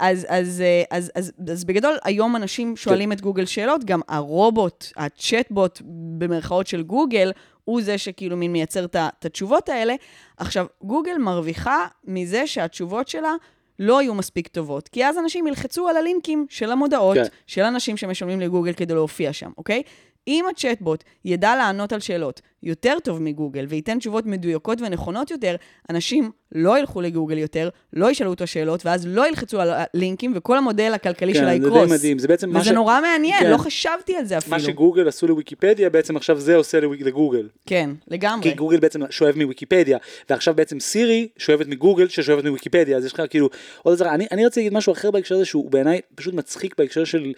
אז, אז, אז, אז, אז בגדול, היום אנשים שואלים את גוגל שאלות, גם הרובוט, הצ'טבוט במרכאות של גוגל, הוא זה שכאילו מין מייצר את התשובות האלה. עכשיו, גוגל מרוויחה מזה שהתשובות שלה לא יהיו מספיק טובות, כי אז אנשים ילחצו על הלינקים של המודעות, כן. כן. של אנשים שמשלמים לגוגל כדי להופיע שם, אוקיי? אם הצ'טבוט ידע לענות על שאלות יותר טוב מגוגל וייתן תשובות מדויקות ונכונות יותר, אנשים לא ילכו לגוגל יותר, לא ישאלו אותו שאלות, ואז לא ילחצו על הלינקים, וכל המודל הכלכלי כן, שלה זה יקרוס. די מדהים, זה בעצם מה וזה ש- נורא מעניין, כן. לא חשבתי על זה אפילו. מה שגוגל עשו לוויקיפדיה, בעצם עכשיו זה עושה לגוגל. כן, לגמרי. כי גוגל בעצם שואב מוויקיפדיה, ועכשיו בעצם סירי שואבת מגוגל ששואבת מוויקיפדיה, אז יש לך כאילו עוד עזרה. אני, אני רציתי להגיד משהו אחר בהקשר הזה שהוא בעיניי פשוט מצחיק בהקשר של,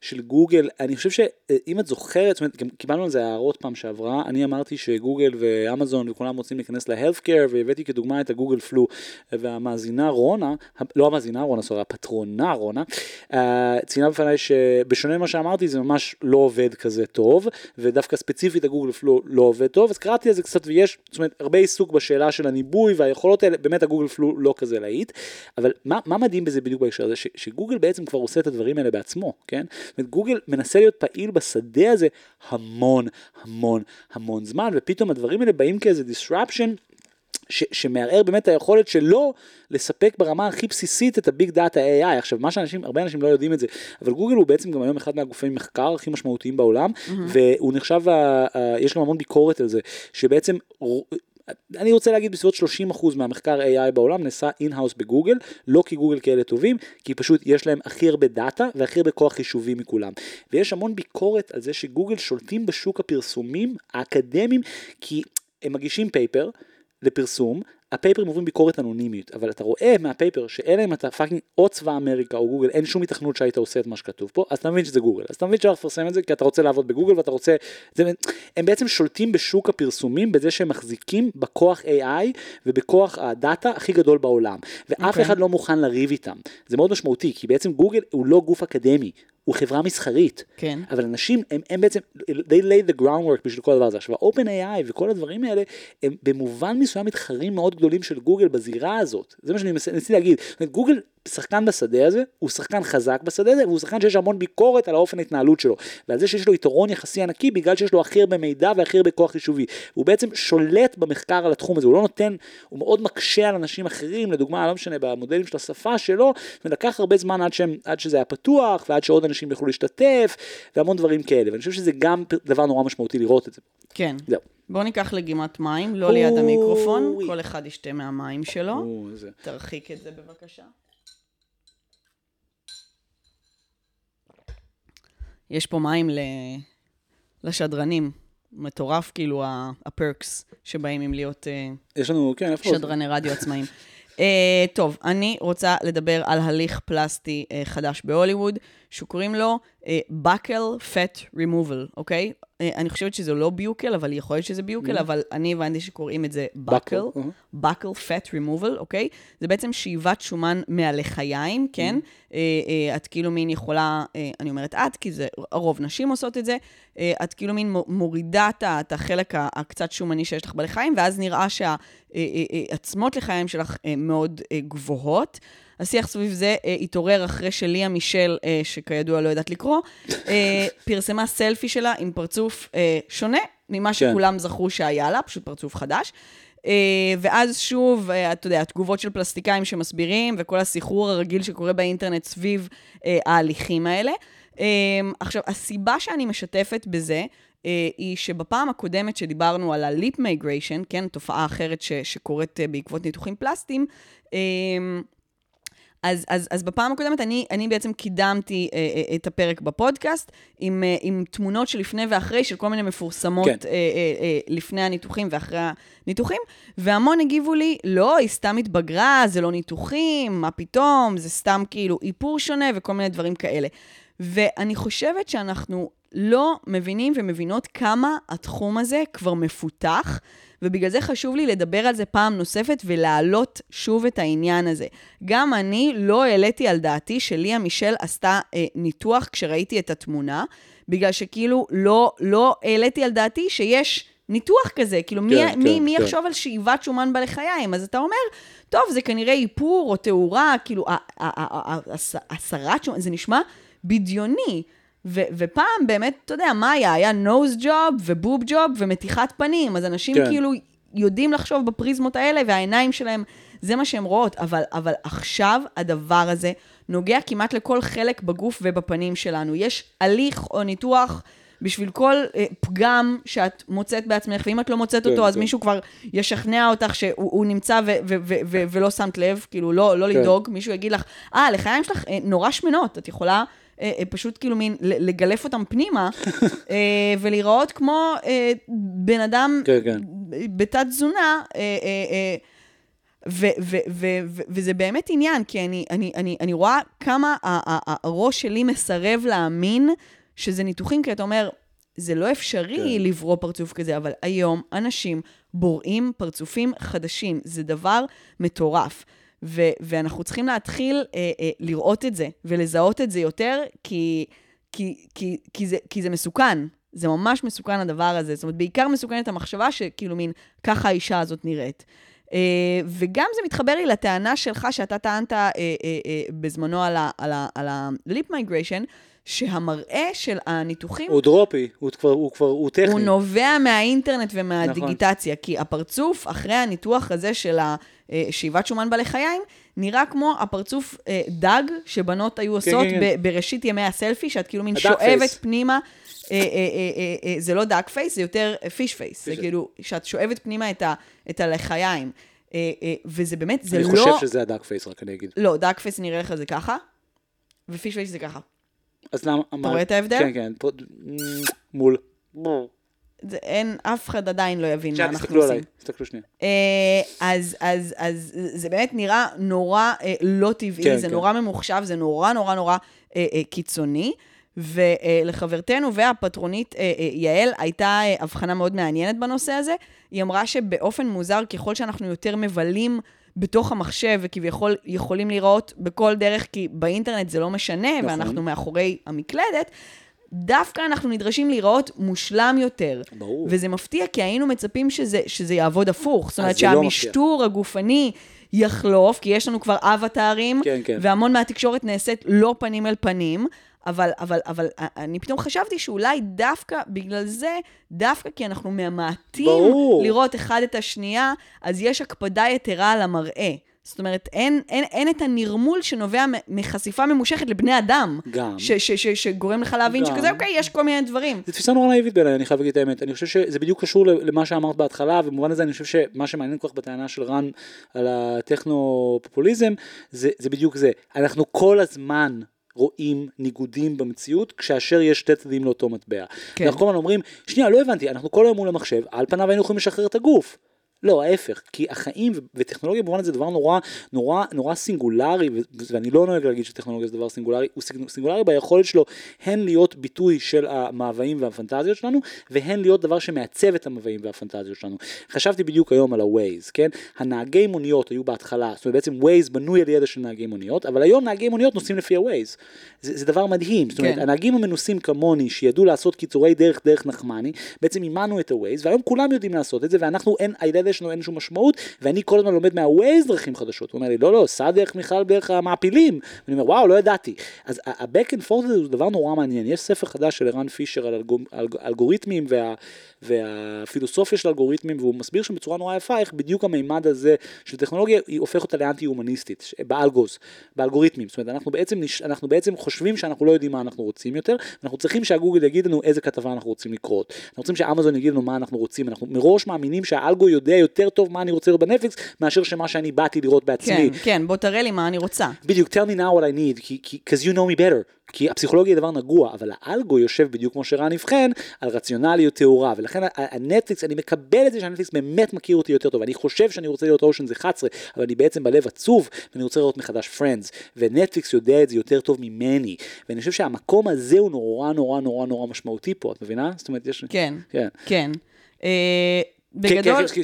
של גוגל. אני חושב שאם את זוכרת, זאת אומרת, גם קיבלנו על זה הערות פעם שעברה, אני אמרתי שגוגל ואמזון וכולם רוצים להיכנס ל-healthcare, והבאתי כדוגמה את הגוגל פלו, והמאזינה רונה, לא המאזינה רונה, סורי, הפטרונה רונה, אה, ציינה בפניי שבשונה ממה שאמרתי זה ממש לא עובד כזה טוב, ודווקא ספציפית הגוגל פלו לא עובד טוב, אז קראתי על זה קצת ויש, זאת אומרת, הרבה עיסוק בשאלה של הניבוי והיכולות האלה, באמת הגוגל פלו לא כזה להיט, אבל מה, מה מדהים בזה בדיוק בהקשר הזה, ש, שגוגל בעצם כבר עושה את הדברים האלה בעצמו, כן? זאת אומרת, גוגל מנסה להיות פעיל בשדה הזה המון, המון, המון זמן, ופתאום הדברים האלה באים כאיזה disruption. ש- שמערער באמת את היכולת שלו לספק ברמה הכי בסיסית את הביג דאטה AI. עכשיו, מה שאנשים, הרבה אנשים לא יודעים את זה, אבל גוגל הוא בעצם גם היום אחד מהגופי מחקר הכי משמעותיים בעולם, mm-hmm. והוא נחשב, ה- ה- יש גם המון ביקורת על זה, שבעצם... אני רוצה להגיד בסביבות 30% מהמחקר AI בעולם נעשה in-house בגוגל, לא כי גוגל כאלה טובים, כי פשוט יש להם הכי הרבה data והכי הרבה כוח חישובי מכולם. ויש המון ביקורת על זה שגוגל שולטים בשוק הפרסומים האקדמיים, כי הם מגישים paper, לפרסום, ה paperים עוברים ביקורת אנונימית, אבל אתה רואה מה paper שאלה, אם אתה fucking או צבא אמריקה או גוגל, אין שום היתכנות שהיית עושה את מה שכתוב פה, אז אתה מבין שזה גוגל, אז אתה מבין שאתה לפרסם את זה כי אתה רוצה לעבוד בגוגל ואתה רוצה, זה, הם בעצם שולטים בשוק הפרסומים בזה שהם מחזיקים בכוח AI ובכוח הדאטה הכי גדול בעולם, ואף אוקיי. אחד לא מוכן לריב איתם, זה מאוד משמעותי, כי בעצם גוגל הוא לא גוף אקדמי, הוא חברה מסחרית. כן. אבל אנשים הם, הם בעצם, they lay the groundwork בשביל כל הדבר הזה. עכשיו ה-open AI וכל הדברים האלה, הם במובן מסוים מתחרים מאוד גדולים של גוגל בזירה הזאת. זה מה שאני מנסה- להגיד. זאת אומרת, גוגל שחקן בשדה הזה, הוא שחקן חזק בשדה הזה, והוא שחקן שיש המון ביקורת על האופן ההתנהלות שלו. ועל זה שיש לו יתרון יחסי ענקי, בגלל שיש לו הכי הרבה מידע והכי הרבה כוח חישובי. הוא בעצם שולט במחקר על התחום הזה, הוא לא נותן, הוא מאוד מקשה על אנשים אחרים, לדוגמה, לא משנה, במודלים של השפה שלו, ולקח הרבה זמן עד, שהם, עד שזה היה פתוח, ועד שעוד אנשים יוכלו להשתתף, והמון דברים כאלה. ואני חושב שזה גם דבר נורא משמעותי לראות את זה. כן. זהו. בואו ניקח לגימת מים, לא ליד המיקרופון. כל אחד ישתה מהמים שלו. תרחיק את זה בבקשה. יש פה מים ל... לשדרנים. מטורף, כאילו, הפרקס שבאים עם להיות אה, יש לנו, כן, איפה... שדרני רדיו עצמאיים. Uh, טוב, אני רוצה לדבר על הליך פלסטי uh, חדש בהוליווד, שקוראים לו uh, Buckle Fat Removal, אוקיי? Uh, אני חושבת שזה לא ביוקל, אבל יכול להיות שזה ביוקל, אבל אני הבנתי שקוראים את זה Buckle, Buckle. אהה. Buckle Fat Removal, אוקיי? זה בעצם שאיבת שומן מהלחיים, כן? אה, אה, את כאילו מין יכולה, אה, אני אומרת את, כי זה הרוב נשים עושות את זה, אה, את כאילו מין מו- מורידה את את החלק הקצת שומני שיש לך בלחיים, ואז נראה שהעצמות לחיים שלך אה, מאוד אה, גבוהות. השיח סביב זה אה, התעורר אחרי שליה מישל, אה, שכידוע לא יודעת לקרוא, אה, פרסמה סלפי שלה עם פרצוף אה, שונה ממה שכולם זכרו שהיה לה, פשוט פרצוף חדש. אה, ואז שוב, אה, אתה יודע, התגובות של פלסטיקאים שמסבירים, וכל הסחרור הרגיל שקורה באינטרנט סביב אה, ההליכים האלה. עכשיו, הסיבה שאני משתפת בזה, היא שבפעם הקודמת שדיברנו על ה-lip migration, כן, תופעה אחרת ש, שקורית בעקבות ניתוחים פלסטיים, אז, אז, אז בפעם הקודמת אני, אני בעצם קידמתי אה, אה, את הפרק בפודקאסט עם, אה, עם תמונות של לפני ואחרי, של כל מיני מפורסמות כן. כן. אה, אה, אה, לפני הניתוחים ואחרי הניתוחים, והמון הגיבו לי, לא, היא סתם התבגרה, זה לא ניתוחים, מה פתאום, זה סתם כאילו איפור שונה וכל מיני דברים כאלה. ואני חושבת שאנחנו לא מבינים ומבינות כמה התחום הזה כבר מפותח, ובגלל זה חשוב לי לדבר על זה פעם נוספת ולהעלות שוב את העניין הזה. גם אני לא העליתי על דעתי שליה מישל עשתה אה, ניתוח כשראיתי את התמונה, בגלל שכאילו לא, לא העליתי על דעתי שיש ניתוח כזה, כאילו מי, כן, מי, כן, מי כן. יחשוב על שאיבת שומן בלחיים? אז אתה אומר, טוב, זה כנראה איפור או תאורה, כאילו, הסרת שומן, זה נשמע בדיוני. ו- ופעם באמת, אתה יודע, מה היה? היה nose job ובוב job ומתיחת פנים, אז אנשים כן. כאילו יודעים לחשוב בפריזמות האלה, והעיניים שלהם, זה מה שהן רואות. אבל, אבל עכשיו הדבר הזה נוגע כמעט לכל חלק בגוף ובפנים שלנו. יש הליך או ניתוח בשביל כל אה, פגם שאת מוצאת בעצמך, ואם את לא מוצאת כן, אותו, אז כן. מישהו כבר ישכנע אותך שהוא הוא נמצא ו- ו- ו- ו- ולא שמת לב, כאילו, לא, לא כן. לדאוג, מישהו יגיד לך, אה, לחיים שלך אה, נורא שמנות, את יכולה... אה, אה, פשוט כאילו מין לגלף אותם פנימה, אה, ולהיראות כמו אה, בן אדם כן, כן. בתת תזונה, אה, אה, אה, ו- ו- ו- וזה באמת עניין, כי אני, אני, אני, אני רואה כמה ה- ה- ה- הראש שלי מסרב להאמין שזה ניתוחים, כי אתה אומר, זה לא אפשרי כן. לברוא פרצוף כזה, אבל היום אנשים בוראים פרצופים חדשים, זה דבר מטורף. ו- ואנחנו צריכים להתחיל אה, אה, לראות את זה ולזהות את זה יותר, כי, כי, כי, כי, זה, כי זה מסוכן. זה ממש מסוכן הדבר הזה. זאת אומרת, בעיקר מסוכנת המחשבה שכאילו מין, ככה האישה הזאת נראית. אה, וגם זה מתחבר לי לטענה שלך, שאתה טענת אה, אה, אה, בזמנו על ה- על ה- על migration, שהמראה של הניתוחים הוא דרופי, הוא כבר, הוא כבר, הוא טכני. הוא נובע מהאינטרנט ומהדיגיטציה, נכון. כי הפרצוף אחרי הניתוח הזה של השאיבת שומן בלחיים, נראה כמו הפרצוף אה, דג שבנות היו עושות כן, כן. בראשית ימי הסלפי, שאת כאילו מין שואבת face. פנימה. אה, אה, אה, אה, אה, זה לא duck face, זה יותר fish face. זה fish- כאילו, שאת שואבת פנימה את, ה, את הלחיים. אה, אה, וזה באמת, זה אני לא... חושב שזה ה duck face, רק אני אגיד. לא, duck face נראה לך זה ככה, ו fish face זה ככה. אז למה... אתה רואה את ההבדל? כן, כן, פה, מול. זה, אין, אף אחד עדיין לא יבין מה אנחנו תסתכלו עושים. עליי, תסתכלו שנייה. אה, אז, אז, אז זה באמת נראה נורא אה, לא טבעי, כן, זה כן. נורא ממוחשב, זה נורא נורא נורא אה, אה, קיצוני. ולחברתנו והפטרונית אה, אה, יעל הייתה אה, הבחנה מאוד מעניינת בנושא הזה. היא אמרה שבאופן מוזר, ככל שאנחנו יותר מבלים בתוך המחשב וכביכול יכולים להיראות בכל דרך, כי באינטרנט זה לא משנה, נכון. ואנחנו מאחורי המקלדת, דווקא אנחנו נדרשים להיראות מושלם יותר. ברור. וזה מפתיע, כי היינו מצפים שזה, שזה יעבוד הפוך. זאת אומרת לא שהמשטור הגופני יחלוף, כי יש לנו כבר אבטארים, כן, כן. והמון מהתקשורת נעשית לא פנים אל פנים. אבל, אבל, אבל אני פתאום חשבתי שאולי דווקא בגלל זה, דווקא כי אנחנו ממעטים ברור. לראות אחד את השנייה, אז יש הקפדה יתרה על המראה. זאת אומרת, אין, אין, אין את הנרמול שנובע מחשיפה ממושכת לבני אדם. גם. ש, ש, ש, שגורם לך להבין גם. שכזה, אוקיי, יש כל מיני דברים. זו תפיסה נורא נאיבית בעיניי, אני חייב להגיד את האמת. אני חושב שזה בדיוק קשור למה שאמרת בהתחלה, ובמובן הזה אני חושב שמה שמעניין כל כך בטענה של רן על הטכנו-פופוליזם, זה, זה בדיוק זה. אנחנו כל הזמן רואים ניגודים במציאות, כאשר יש שתי צדדים לאותו מטבע. כן. אנחנו כל הזמן אומרים, שנייה, לא הבנתי, אנחנו כל היום מול המחשב, על פניו היינו יכולים לשחרר את הגוף. לא, ההפך, כי החיים וטכנולוגיה במובן הזה דבר נורא, נורא, נורא סינגולרי, ואני לא נוהג להגיד שטכנולוגיה זה דבר סינגולרי, הוא סינג- סינגולרי ביכולת שלו הן להיות ביטוי של המאוויים והפנטזיות שלנו, והן להיות דבר שמעצב את המאוויים והפנטזיות שלנו. חשבתי בדיוק היום על ה-Waze, כן? הנהגי מוניות היו בהתחלה, זאת אומרת בעצם Waze בנוי על ידע של נהגי מוניות, אבל היום נהגי מוניות נוסעים לפי ה-Waze. זה, זה דבר מדהים, זאת אומרת, כן. הנהגים המנוסים כמוני, שידעו לעשות קיצורי דרך דרך נחמני, בעצם אימנו את ה-Waze, והיום כולם יודעים לעשות את זה, ואנחנו, אין, הידע שלנו אין שום משמעות, ואני כל הזמן לומד מה-Waze דרכים חדשות. הוא אומר לי, לא, לא, סע דרך בכלל דרך המעפילים. ואני אומר, וואו, לא ידעתי. אז ה-back and forth הזה הוא דבר נורא מעניין. יש ספר חדש של ערן פישר על אלגו- אלג- אלגוריתמים וה, והפילוסופיה של אלגוריתמים, והוא מסביר שם בצורה נורא יפה איך בדיוק המימד הזה של טכנולוגיה, היא הופך אותה לאנטי-הומניסטית, באלגוז, באלגוריתמים. זאת אומרת, אנחנו בעצם, אנחנו בעצם חושבים שאנחנו לא יודעים מה אנחנו רוצים יותר, אנחנו צריכים שהגוגל יגיד לנו איזה כתבה אנחנו רוצים לקרות. אנחנו רוצים שאמזון יגיד לנו מה אנחנו רוצים, אנחנו מראש מאמינים שהאלגו יודע יותר טוב מה אני רוצה לראות בנטפליקס, מאשר שמה שאני באתי לראות בעצמי. כן, כן, בוא תראה לי מה אני רוצה. בדיוק, tell me now what I need, כי, כי, cause you know me better. כי הפסיכולוגיה היא דבר נגוע, אבל האלגו יושב בדיוק כמו שרן אבחן, על רציונליות טהורה, ולכן הנטפליקס, אני מקבל את זה שהנטפליקס באמת מכיר אותי יותר טוב, אני חושב שאני רוצה לראות אושנס 11, אבל אני בעצם בלב עצוב, ואני רוצה לראות מחדש פרנדס, ונטפליקס יודע את זה יותר טוב ממני, ואני חושב שהמקום הזה הוא נורא נורא נורא נורא משמעותי פה, את מבינה? זאת אומרת, יש... כן, כן. כן. אה, כן, בגדול, כן,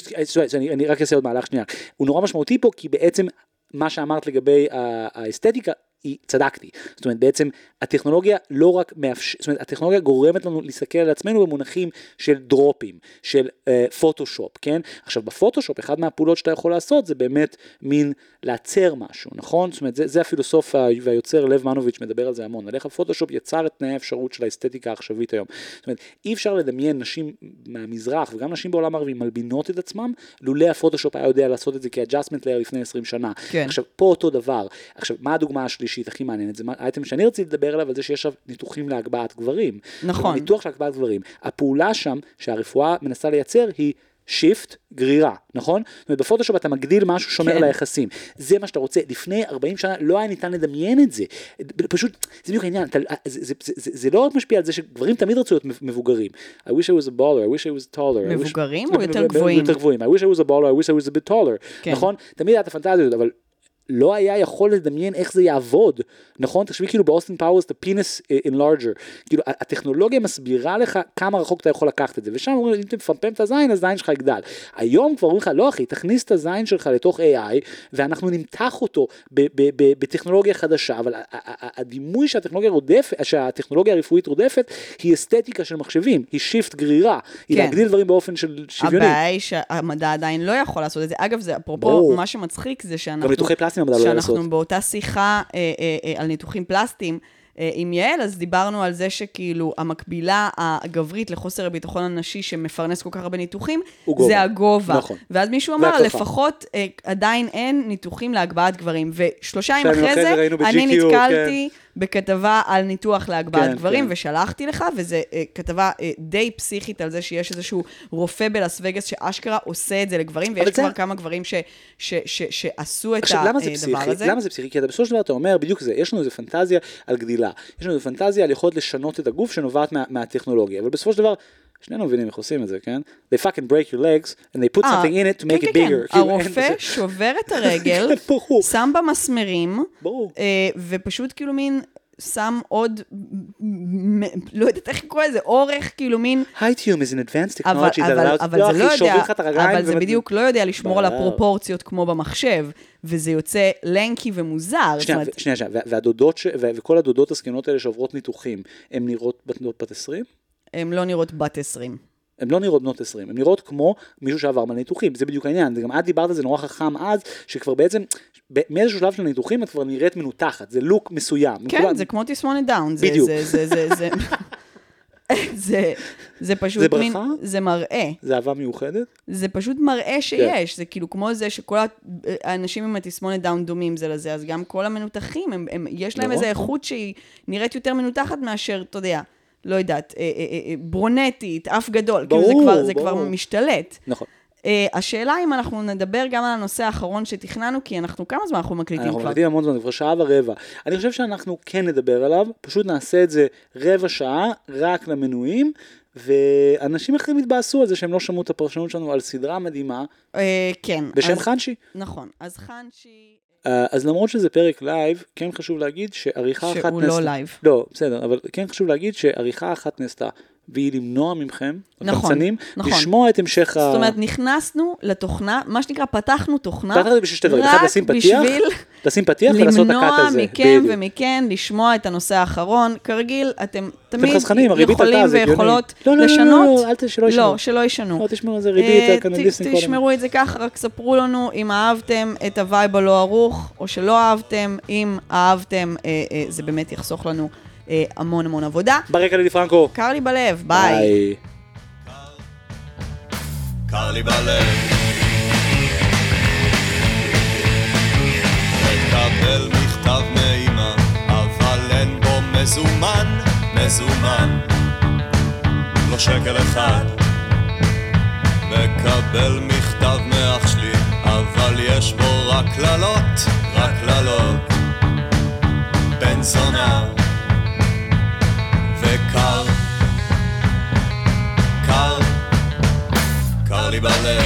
כן, אני, רק אעשה עוד מהלך שנייה. הוא נורא משמעותי פה, כי בעצם מה שאמרת לגבי האסתטיקה, היא, צדקתי. זאת אומרת, בעצם הטכנולוגיה לא רק מאפשר, זאת אומרת, הטכנולוגיה גורמת לנו להסתכל על עצמנו במונחים של דרופים, של אה, פוטושופ, כן? עכשיו, בפוטושופ, אחד מהפעולות שאתה יכול לעשות זה באמת מין לעצר משהו, נכון? זאת אומרת, זה, זה הפילוסוף והיוצר לב מנוביץ' מדבר על זה המון, על איך הפוטושופ יצר את תנאי האפשרות של האסתטיקה העכשווית היום. זאת אומרת, אי אפשר לדמיין נשים מהמזרח וגם נשים בעולם הערבי מלבינות את עצמם, לולא הפוטושופ היה יודע לעשות את זה כ adjustment layer לפני 20 שנה. כן. עכשיו, פה אותו דבר. עכשיו, מה הדוגמה השלישית? השלישית הכי מעניינת, זה האייטם שאני רציתי לדבר עליו, על זה שיש עכשיו ניתוחים להגבהת גברים. נכון. ניתוח של הגבהת גברים. הפעולה שם, שהרפואה מנסה לייצר, היא shift, גרירה, נכון? זאת אומרת, בפוטושופ אתה מגדיל משהו שומר כן. על היחסים. זה מה שאתה רוצה. לפני 40 שנה לא היה ניתן לדמיין את זה. פשוט, זה בדיוק העניין, אתה, זה, זה, זה, זה, זה לא רק משפיע על זה שגברים תמיד רצו להיות מבוגרים. I wish I was a baller, I wish I was taller. I wish- מבוגרים זאת או יותר גבוהים? יותר גבוהים. I wish I was a baller, I wish I was a bit taller. כן. נכון? תמיד היה את הפנטזיה הזאת, אבל לא היה יכול לדמיין איך זה יעבוד, נכון? תחשבי כאילו באוסטין פאוורס, את ה penis enlarger, כאילו הטכנולוגיה מסבירה לך כמה רחוק אתה יכול לקחת את זה, ושם אומרים, אם אתה מפמפם את הזין, הזין שלך יגדל. היום כבר אומרים לך, לא אחי, תכניס את הזין שלך לתוך AI, ואנחנו נמתח אותו בטכנולוגיה חדשה, אבל הדימוי שהטכנולוגיה רודפת, שהטכנולוגיה הרפואית רודפת, היא אסתטיקה של מחשבים, היא שיפט גרירה, היא כן. להגדיל דברים באופן של שוויוני. הבעיה היא שהמדע עדיין לא יכול לעשות את זה. אגב, זה אפרופו, ברור. מה שמצחיק זה שאנחנו... פלסטים המדע לא יודע לעשות. שאנחנו באותה שיחה אה, אה, אה, על ניתוחים פלסטיים. עם יעל, אז דיברנו על זה שכאילו המקבילה הגברית לחוסר הביטחון הנשי שמפרנס כל כך הרבה ניתוחים. זה הגובה. נכון. ואז מישהו אמר. לפחות אה, עדיין אין ניתוחים להגבהת גברים. ושלושה ימים אחרי זה אני נתקלתי בכתבה על ניתוח להגבהת כן, גברים, כן. ושלחתי לך, וזו אה, כתבה אה, די פסיכית על זה שיש איזשהו רופא בלאס וגאס שאשכרה עושה את זה לגברים, ויש זה- כבר כמה גברים ש- ש- ש- שעשו את עכשיו, הדבר? הזה. למה זה פסיכי? כי אתה בסופו של דבר אתה אומר בדיוק זה, יש לנו איזה פנטזיה על גדילה, יש לנו איזה פנטזיה על יכולת לשנות את הגוף שנובעת מה, מהטכנולוגיה, אבל בסופו של דבר, שנינו מבינים איך עושים את זה, כן? They fucking break your legs and they put אה, something in it to כן, make כן, it כן. bigger. כאילו, הרופא שובר את הרגל. שם בה מסמרים. אה, ופשוט כאילו מין שם עוד, לא יודעת איך לקרוא לזה, אורך, כאילו מין... הייטיום is an advanced technology that allows... אבל זה לא שוברים יודע, אבל זה בדיוק לא יודע לשמור על. הפרופורציות כמו במחשב, וזה יוצא לנקי ומוזר. שנייה, שנייה, שנייה, וה- והדודות, וכל הדודות הזקנות האלה שעוברות ניתוחים, הן נראות בת 20? הן לא נראות בת 20. הן לא נראות בנות 20, הן נראות כמו מישהו שעבר מהניתוחים, זה בדיוק העניין, גם את דיברת על זה נורא חכם אז, שכבר בעצם, מאיזשהו שלב של הניתוחים את כבר נראית מנותחת, זה look מסוים. כן, מכולם- זה כמו תסמונת דאון. זה- בדיוק. זה, זה, זה, זה, זה, זה פשוט זה מין, ברכה? זה מראה. זה אהבה מיוחדת? זה פשוט מראה שיש, זה כאילו כמו זה שכל האנשים עם התסמונת דאון דומים זה לזה, אז גם כל המנותחים, הם, הם, יש להם נכון. איזו איכות שהיא נראית יותר מנותחת מאשר, אתה יודע, לא יודעת, אה, אה, אה, ברונטית, אף גדול, כאילו זה ברור, כבר, זה כבר ברור. משתלט. נכון. אה, השאלה אם אנחנו נדבר גם על הנושא האחרון שתכננו, כי אנחנו, כמה זמן אנחנו מקליטים אנחנו כבר? מקליטים המון זמן, כבר שעה ורבע. אני חושב שאנחנו כן נדבר עליו, פשוט נעשה את זה רבע שעה, רק למנויים, ואנשים אחרים יתבאסו על זה שהם לא שמעו את הפרשנות שלנו על סדרה מדהימה, אה, כן. בשם אז- חנשי. נכון. אז חנשי... אה, אז למרות שזה פרק לייב, כן חשוב להגיד שעריכה אחת שהוא לא לייב. לא, בסדר, אבל כן חשוב להגיד שעריכה אחת נעשתה, והיא למנוע מכם, נכון, הקבצנים, נכון. לשמוע את המשך ה... זאת אומרת, נכנסנו לתוכנה, מה שנקרא, פתחנו תוכנה, זה בשביל שתי דברים, אחד לשים פתיח, בשביל לשים פתיח ולעשות את ה cut למנוע הזה. מכם בדיוק. ומכן לשמוע את הנושא האחרון. כרגיל, אתם תמיד חסכנים, הריבית יכולים עלתה, הגיוני. ויכולות לא, לא, לא, לשנות. לא, לא, אל ת- שלא ישנו. לא, שלא ישנו. לא, תשמעו איזה ריבית, אה, דיסני קודם. תשמרו את זה ככה, רק ספרו לנו אם אהבתם את ה vibe הלא ערוך, או שלא אהבתם. אם אהבתם, אה, אה, זה באמת יחסוך לנו אה, המון המון עבודה. ברקע לילי פרנקו. קר לי בלב, ביי. קר לי בלב. מקבל מכתב מאמא, אבל אין בו מזומן, מזומן. לא שקל אחד. מקבל מכתב מאח שלי, אבל יש בו רק קללות, רק קללות. בן זונה וקר, קר, קר לי בלב.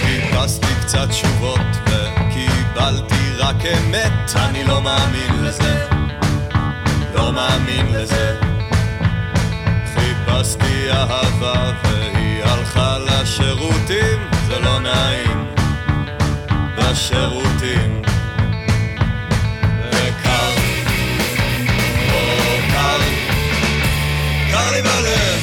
חיפשתי קצת תשובות וקיבלתי רק אמת, אני לא מאמין לזה, לא מאמין לזה. חיפשתי אהבה והיא הלכה לשירותים, זה לא נעים, בשירותים. קר לי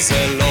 Barcelona.